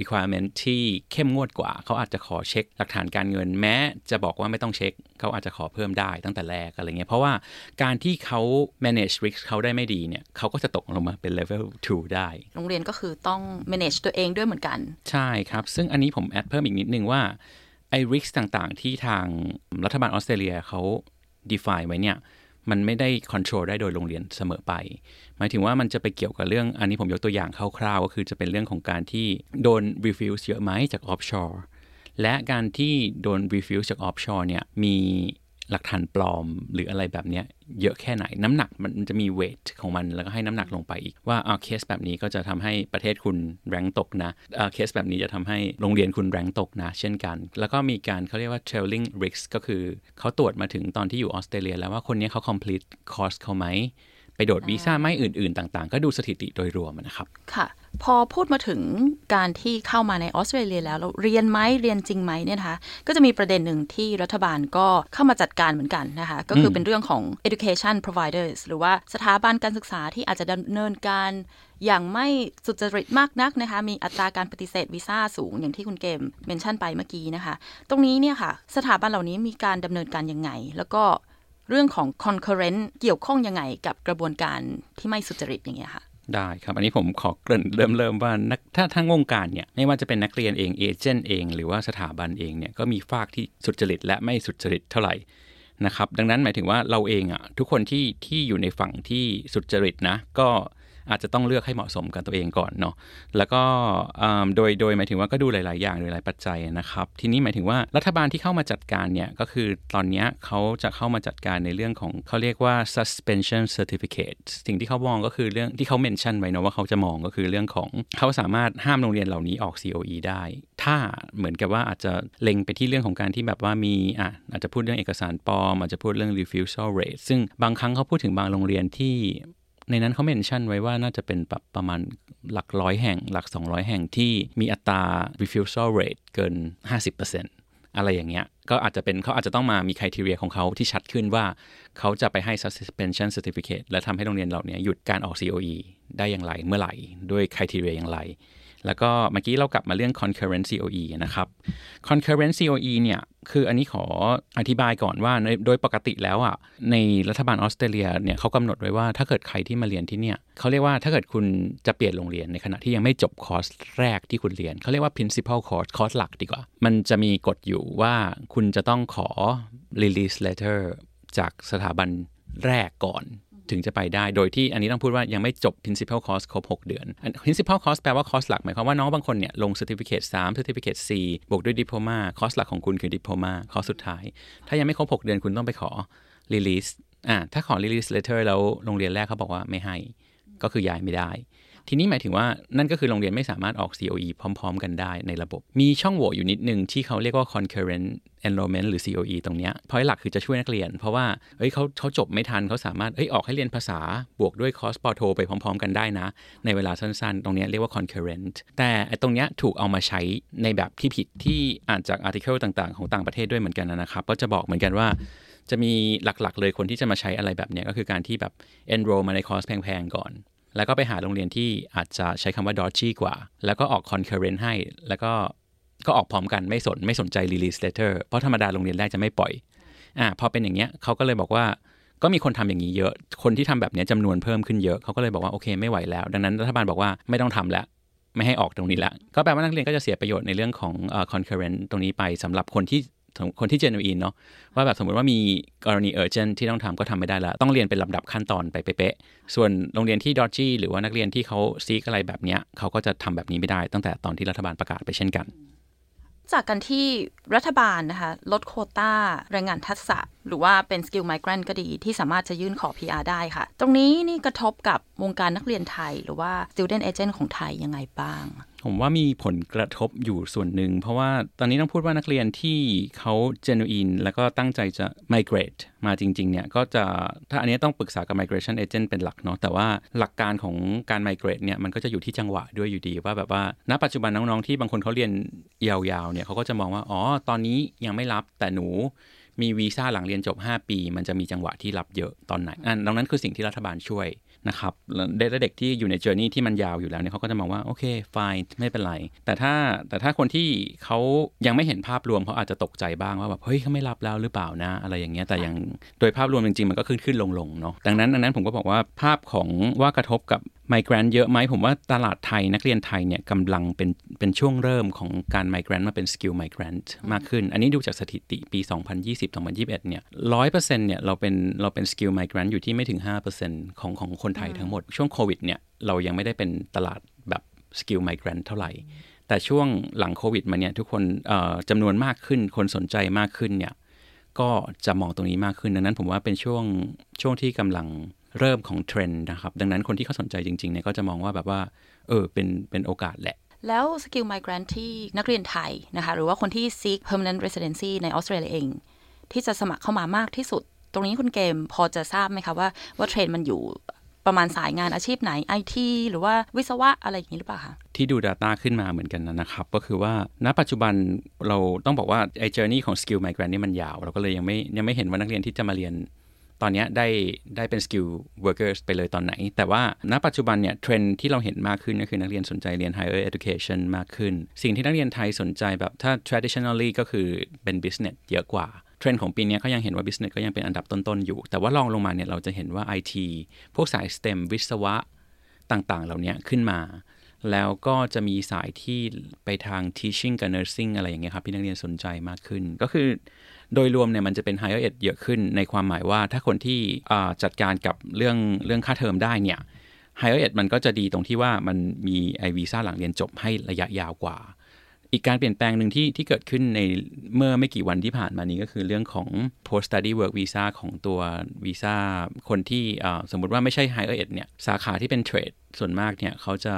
requirement ที่เข้มงวดกว่า เขาอาจจะขอเช็คหลักฐานการเงินแม้จะบอกว่าไม่ต้องเช็ค เขาอาจจะขอเพิ่มได้ตั้งแต่แรกอะไรเงี้ยเพราะว่าการที่เขา manage risk เขาได้ไม่ดีเนี่ยเขาก็จะตกลงมาเป็น level 2 ได้ โรงเรียนก็คือต้อง manage ตัวเองด้วยเหมือนกัน ใช่ครับ ซึ่งอันนี้ผมแอดเพิ่มอีกนิดนึงว่าไอ้ risk ต่างๆ ที่ทางรัฐบาลออสเตรเลียเขา define ไว้เนี่ย มันไม่ได้ control ได้โดยโรงเรียนเสมอไป หมายถึงว่ามันจะไปเกี่ยวกับเรื่องอันนี้ผมยกตัวอย่างคร่าวๆ ก็คือจะเป็นเรื่องของการที่โดน refuse เยอะไหมจาก offshore และการที่โดน refuse จาก offshore เนี่ยมี หลักฐานปลอมหรืออะไรแบบนี้เยอะแค่ไหนน้ำหนักมันจะมี weight ของมันแล้วก็ให้น้ำหนักลงไปอีกว่าเอาเคสแบบนี้ก็จะทำให้ประเทศคุณแรงตกนะเคสแบบนี้จะทำให้โรงเรียนคุณแรงตกนะ เช่นกัน แล้วก็มีการเขาเรียกว่า trailing risk ก็คือเขาตรวจมาถึงตอนที่อยู่ออสเตรเลีย แล้วว่าคนนี้เขา complete course เขาไหมไปโดดวีซ่าไม่อื่น ๆ ต่าง ๆ ก็ดูสถิติโดยรวมนะครับ ค่ะ พอพูดมาถึงการที่เข้ามาในออสเตรเลียแล้วเราเรียนไหมเรียนจริงไหมเนี่ยนะคะก็จะมีประเด็นหนึ่งที่รัฐบาลก็เข้ามาจัดการเหมือนกันนะคะก็คือเป็นเรื่องของ education providers หรือว่าสถาบันการศึกษาที่อาจจะดำเนินการอย่างไม่สุจริตมากนักนะคะ มีอัตราการปฏิเสธวีซ่าสูงอย่างที่คุณเกมเมนชั่นไปเมื่อกี้นะคะ ตรงนี้เนี่ยค่ะ สถาบันเหล่านี้มีการดำเนินการยังไง แล้วก็เรื่องของ concurrent เกี่ยวข้องยังไงกับกระบวนการที่ไม่สุจริตอย่างเงี้ยค่ะ ได้ครับ อันนี้ผมขอเกริ่นเริ่มเริ่มว่าถ้าทั้งวงการเนี่ยไม่ว่าจะเป็นนักเรียนเองเอเจนต์เอง หรือว่าสถาบันเองเนี่ยก็มีฝากที่สุจริตและไม่สุจริตเท่าไหร่นะครับดังนั้นหมายถึงว่าเราเองอะทุกคนที่ที่อยู่ในฝั่งที่สุจริตนะก็ อาจจะต้องเลือกให้เหมาะสมกับตัวเองก่อนเนาะแล้วก็โดยโดยหมายถึงว่าก็ดูหลาย ๆ อย่างหลายปัจจัยนะครับ ทีนี้หมายถึงว่ารัฐบาลที่เข้ามาจัดการเนี่ยก็คือตอนนี้เขาจะเข้ามาจัดการในเรื่องของเขาเรียกว่า suspension certificate สิ่งที่เขามองก็คือเรื่องที่เขาเมนชั่นไว้นะว่าเขาจะมองก็คือเรื่องของเขาสามารถห้ามโรงเรียนเหล่านี้ออก COE ได้ ถ้าเหมือนกับว่าอาจจะเล็งไปที่เรื่องของการที่แบบว่ามีอะอาจจะพูดเรื่องเอกสารปลอมอาจจะพูดเรื่อง refusal rate ซึ่งบางครั้งเขาพูดถึงบางโรงเรียนที่ ในนั้นเขาเมนชั่นไว้ว่าน่าจะเป็นแบบประมาณหลักร้อยแห่ง หลัก 200 แห่งที่มีอัตรา refusal rate เกิน 50%อะไรอย่างเงี้ย ก็อาจจะเป็นเขาอาจจะต้องมามีคุณทีเรียของเขาที่ชัดขึ้นว่า เขาจะไปให้ suspension certificate และทำให้โรงเรียนเหล่านี้หยุดการออก COE ได้อย่างไรเมื่อไหร่ ด้วยคุณทีเรียอย่างไร แล้วก็เมื่อกี้เรากลับมาเรื่อง concurrent COE นะครับ concurrent COE เนี่ยคืออันนี้ขออธิบายก่อนว่าโดยปกติแล้วอะในรัฐบาลออสเตรเลียเนี่ยเขากำหนดไว้ว่าถ้าเกิดใครที่มาเรียนที่เนี่ยเขาเรียกว่าถ้าเกิดคุณจะเปลี่ยนโรงเรียนในขณะที่ยังไม่จบคอร์สแรกที่คุณเรียนเขาเรียกว่า principal course คอร์สหลักดีกว่า มันจะมีกฎอยู่ว่าคุณจะต้องขอ release letter จากสถาบันแรกก่อน ถึงจะไปได้ โดยที่อันนี้ต้องพูดว่ายังไม่จบ principal course ครบ 6 เดือน principal course แปลว่าคอร์สหลักหมายความว่าน้องบางคนเนี่ยลง certificate 3 certificate 4บวกด้วย diploma คอร์สหลักของคุณคือ diploma คอร์สสุดท้าย ถ้ายังไม่ครบ 6 เดือนคุณต้องไปขอ release อ่าถ้าขอ release letter แล้วโรงเรียนแรกเขาบอกว่าไม่ให้ ก็คือย้ายไม่ได้ ทีนี้หมายถึงว่านั่นก็คือโรงเรียนไม่สามารถออก COE พร้อม ๆ กันได้ในระบบ มีช่องโหว่อยู่นิดนึงที่เขาเรียกว่า concurrent enrollment หรือ COE ตรงเนี้ยพอยหลักคือจะช่วยนักเรียน เพราะว่าเอ้ยเขาเขาจบไม่ทันเขาสามารถเอ้ยออกให้เรียนภาษาบวกด้วยคอร์สปอโทไปพร้อม ๆ กันได้นะ ในเวลาสั้นๆ ตรงเนี้ยเรียกว่า concurrent แต่ตรงเนี้ยถูกเอามาใช้ในแบบที่ผิดที่อ่านจากอาร์ติเคิลต่างๆ ของต่างประเทศด้วยเหมือนกันนะครับก็จะบอกเหมือนกันว่าจะมีหลักๆ เลยคนที่จะมาใช้อะไรแบบเนี้ยก็คือการที่แบบ enroll มาในคอร์สแพงๆก่อน แล้วก็ไปหาโรงเรียนที่อาจจะใช้คำว่า dodgy กว่า แล้วก็ออก concurrent ให้ แล้วก็ก็ออกพร้อมกันไม่สนไม่สนใจ release letter เพราะธรรมดาโรงเรียนแรกจะไม่ปล่อยอ่าพอเป็นอย่างเงี้ยเขาก็เลยบอกว่าก็มีคนทำอย่างนี้เยอะ คนที่ทำแบบนี้จำนวนเพิ่มขึ้นเยอะ เขาก็เลยบอกว่าโอเคไม่ไหวแล้ว ดังนั้นรัฐบาลบอกว่าไม่ต้องทำแล้ว ไม่ให้ออกตรงนี้ล้วก็แปลว่านักเรียนก็จะเสียประโยชน์ในเรื่องของ uh, concurrent ตรงนี้ไปสำหรับคนที่ คนที่ genuine เนาะว่าแบบสมมติว่ามีกรณี urgent ที่ต้องทำก็ทำไม่ได้ละต้องเรียนเป็นลำดับขั้นตอนไปเป๊ะๆส่วนโรงเรียนที่ dodgy หรือว่านักเรียนที่เขาซีกอะไรแบบเนี้ยเขาก็จะทำแบบนี้ไม่ได้ตั้งแต่ตอนที่รัฐบาลประกาศไปเช่นกัน จากการที่รัฐบาลนะคะลดโควต้าแรงงานทักษะ หรือว่าเป็นสกิลไมเกรนก็ดีที่สามารถจะยื่นขอ PR ได้ค่ะ ตรงนี้นี่กระทบกับวงการนักเรียนไทย หรือว่า student agent ของไทยยังไงบ้าง ผมว่ามีผลกระทบอยู่ส่วนหนึ่ง เพราะว่าตอนนี้ต้องพูดว่านักเรียนที่เขา genuine แล้วก็ตั้งใจจะ migrate มาจริง ๆ เนี่ย ก็จะถ้าอันนี้ต้องปรึกษากับ migration agent เป็นหลักเนาะแต่ว่าหลักการของการ migrate เนี่ย มันก็จะอยู่ที่จังหวะด้วยอยู่ดีว่าแบบว่า ณ ปัจจุบันน้องๆ ที่บางคนเขาเรียนยาวๆเนี่ยเขาก็จะมองว่าอ๋อตอนนี้ยังไม่รับแต่หนูมีวีซ่าหลังเรียนจบ 5 ปี มันจะมีจังหวะที่รับเยอะตอนไหนอันดังนั้นคือสิ่งที่รัฐบาลช่วย นะครับเด็กที่อยู่ใน journey ที่มันยาวอยู่แล้วเนี่ยเขาก็จะมองว่า โอเค fine ไม่เป็นไร แต่ถ้าแต่ถ้าคนที่เขายังไม่เห็นภาพรวมเขาอาจจะตกใจบ้างว่าแบบเฮ้ยเขาไม่รับแล้วหรือเปล่านะ อะไรอย่างเงี้ยแต่อย่างโดยภาพรวมจริงๆมันก็ขึ้นขึ้นลงลงเนาะดังนั้นดังนั้นผมก็บอกว่าภาพของว่ากระทบกับ migrant เยอะไหมผมว่าตลาดไทยนักเรียนไทยเนี่ยกำลังเป็นเป็นช่วงเริ่มของการ migrate มาเป็น skill migrant มากขึ้น อันนี้ดูจากสถิติปี 2020-2021เนี่ยร้อยเปอร์เซ็นต์เนี่ยเราเป็นเราเป็น skill migrant อยู่ที่ไม่ถึง 5%ของของคนไทยทั้งหมด ช่วงโควิดเนี่ยเรายังไม่ได้เป็นตลาดแบบ skill migrant เท่าไหร่แต่ช่วงหลังโควิดมาเนี่ยทุกคนจำนวนมากขึ้นคนสนใจมากขึ้นเนี่ยก็จะมองตรงนี้มากขึ้นดังนั้นผมว่าเป็นช่วงช่วงที่กำลัง เริ่มของเทรนด์นะครับ ดังนั้นคนที่เขาสนใจจริงๆเนี่ยก็จะมองว่าแบบว่า เออ เป็น เป็นโอกาสแหละ แล้ว skill migrant ที่นักเรียนไทยนะคะ หรือว่าคนที่ seek permanent residency ในออสเตรเลียเอง ที่จะสมัครเข้ามามากที่สุด ตรงนี้คุณเกมพอจะทราบไหมคะว่าว่าเทรนด์มันอยู่ประมาณสายงานอาชีพไหนไอทีหรือว่าวิศวะอะไรอย่างนี้หรือเปล่าคะที่ดู Data ขึ้นมาเหมือนกันนะครับ ก็คือว่าณปัจจุบันเราต้องบอกว่าไอ้ journey ของ skill migrant นี่มันยาว เราก็เลยยังไม่ยังไม่เห็นว่านักเรียนที่จะมาเรียน ตอนนี้ได้ได้เป็น skill workers ไปเลยตอนไหน แต่ว่าณปัจจุบันเนี่ยเทรนด์ที่เราเห็นมากขึ้นก็คือนักเรียนสนใจเรียน higher education มากขึ้น สิ่งที่นักเรียนไทยสนใจแบบถ้า traditionally ก็คือเป็น business เยอะกว่าเทรนด์ของปีนี้ก็ยังเห็นว่า business ก็ยังเป็นอันดับต้น ๆ อยู่ แต่ว่าลองลงมาเนี่ยเราจะเห็นว่า IT พวกสาย STEM วิศวะต่างๆ เหล่านี้ขึ้นมา แล้วก็จะมีสายที่ไปทาง teaching กับ nursing อะไรอย่างเงี้ยครับที่นักเรียนสนใจมากขึ้น ก็คือ โดยรวมเนี่ยมันจะเป็น higher ed เยอะขึ้นในความหมายว่าถ้าคนที่จัดการกับเรื่องเรื่องค่าเทอมได้เนี่ย higher ed มันก็จะดีตรงที่ว่ามันมีไอวีซ่าหลังเรียนจบให้ระยะยาวกว่า อีกการเปลี่ยนแปลงหนึ่งที่ที่เกิดขึ้นในเมื่อไม่กี่วันที่ผ่านมานี้ก็คือเรื่องของ post study work visa ของตัววีซ่าคนที่สมมติว่าไม่ใช่ higher ed เนี่ยสาขาที่เป็นเทรดส่วนมากเนี่ยเขาจะ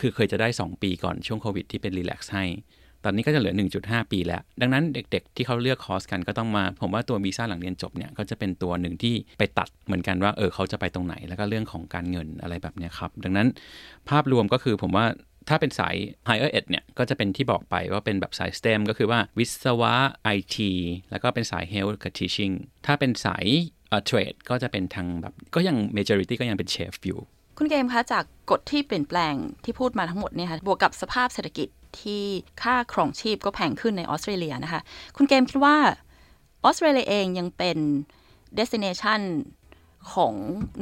คือเคยจะได้ 2 ปีก่อนช่วงโควิดที่เป็นรีแลกซ์ให้ อนนี้ก็จะเหลือ 1.5 ปีแล้ว ดังนั้นเด็กๆ ที่เขาเลือกคอร์สกันก็ต้องมา ผมว่าตัววีซ่าหลังเรียนจบเนี่ยก็จะเป็นตัวหนึ่งที่ไปตัดเหมือนกันว่าเออเขาจะไปตรงไหน แล้วก็เรื่องของการเงินอะไรแบบนี้ครับ ดังนั้นภาพรวมก็คือผมว่าถ้าเป็นสาย higher ed เนี่ยก็จะเป็นที่บอกไปว่าเป็นแบบสาย STEM ก็คือว่าวิศวะ IT แล้วก็เป็นสาย health กับ teaching ถ้าเป็นสายเทรดก็จะเป็นทางแบบก็ยัง majority ก็ยังเป็นเชฟอยู่ คุณเกมคะจากกฎที่เปลี่ยนแปลงที่พูดมาทั้งหมดเนี่ยค่ะบวกกับสภาพเศรษฐกิจ ที่ค่าครองชีพก็แพงขึ้นในออสเตรเลียนะคะ คุณเกมคิดว่าออสเตรเลียเองยังเป็น destination ของ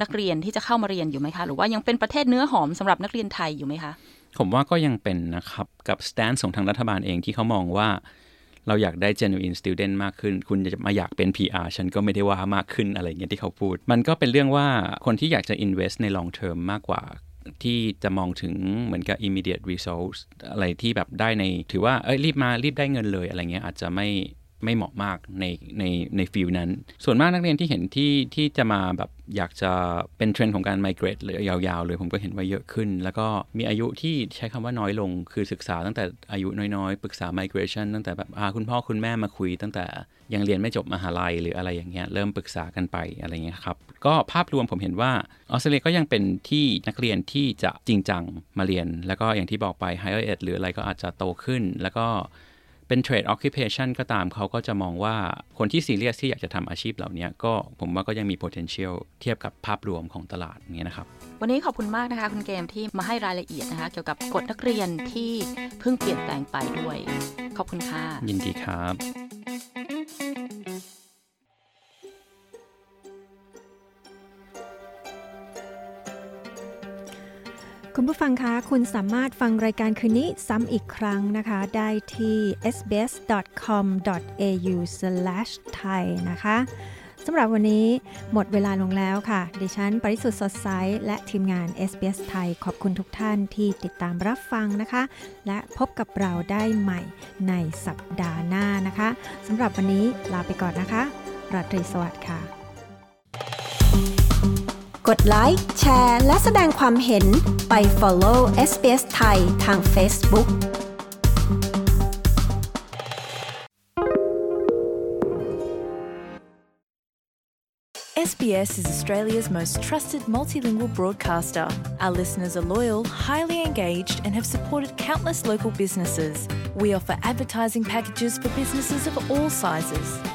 นักเรียนที่จะเข้ามาเรียนอยู่ไหมคะ หรือว่ายังเป็นประเทศเนื้อหอมสำหรับนักเรียนไทยอยู่ไหมคะ ผมว่าก็ยังเป็นนะครับกับ stance ของทางรัฐบาลเองที่เขามองว่าเราอยากได้ genuine student มากขึ้น คุณจะมาอยากเป็น PR ฉันก็ไม่ได้ว่ามากขึ้นอะไรเงี้ยที่เขาพูด มันก็เป็นเรื่องว่าคนที่อยากจะ invest ใน long term มากกว่า ที่จะมองถึงเหมือนกับ immediate results อะไรที่แบบได้ในถือว่าเอ้ยรีบมารีบได้เงินเลยอะไรเงี้ยอาจจะไม่ไม่เหมาะมากในในใน field นั้น ส่วนมากนักเรียนที่เห็นที่ที่จะมาแบบอยากจะเป็นเทรนด์ของการ migrate เลยยาวๆเลยผมก็เห็นว่าเยอะขึ้น แล้วก็มีอายุที่ใช้คำว่าน้อยลง คือศึกษาตั้งแต่อายุน้อยๆ ปรึกษา migration ตั้งแต่แบบอาคุณพ่อคุณแม่มาคุยตั้งแต่ ยังเรียนไม่จบมหาลัยหรืออะไรอย่างเงี้ยเริ่มปรึกษากันไปอะไรเงี้ยครับก็ภาพรวมผมเห็นว่าออสเตรเลียก็ยังเป็นที่นักเรียนที่จะจริงจังมาเรียน แล้วก็อย่างที่บอกไป higher ed หรืออะไรก็อาจจะโตขึ้น แล้วก็เป็นเทรดออคิเพชันก็ตามเขาก็จะมองว่าคนที่ซีเรียสที่อยากจะทำอาชีพเหล่านี้ก็ผมว่าก็ยังมี potential เทียบกับภาพรวมของตลาดนี้นะครับ วันนี้ขอบคุณมากนะคะ คุณเกมที่มาให้รายละเอียดนะคะ เกี่ยวกับกฎนักเรียนที่เพิ่งเปลี่ยนแปลงไปด้วย ขอบคุณค่ะ ยินดีครับ ณผู้ฟังคะ คุณสามารถฟังรายการคืนนี้ซ้ำอีกครั้งนะคะ ได้ที่ sbs.com.au/thai นะคะสำหรับวันนี้หมดเวลาลงแล้วค่ะ ดิฉัน ปริสุทธ์สดใส และทีมงาน SBS ไทย ขอบคุณทุกท่านที่ติดตามรับฟังนะคะ และพบกับเราได้ใหม่ในสัปดาห์หน้านะคะสำหรับวันนี้ลาไปก่อนนะคะ ราตรีสวัสดิ์ค่ะ กดไลค์แชร์และแสดงความเห็นไป follow SBS ไทยทาง Facebook SBS is Australia's most trusted multilingual broadcaster. Our listeners are loyal, highly engaged, and have supported countless local businesses. We offer advertising packages for businesses of all sizes.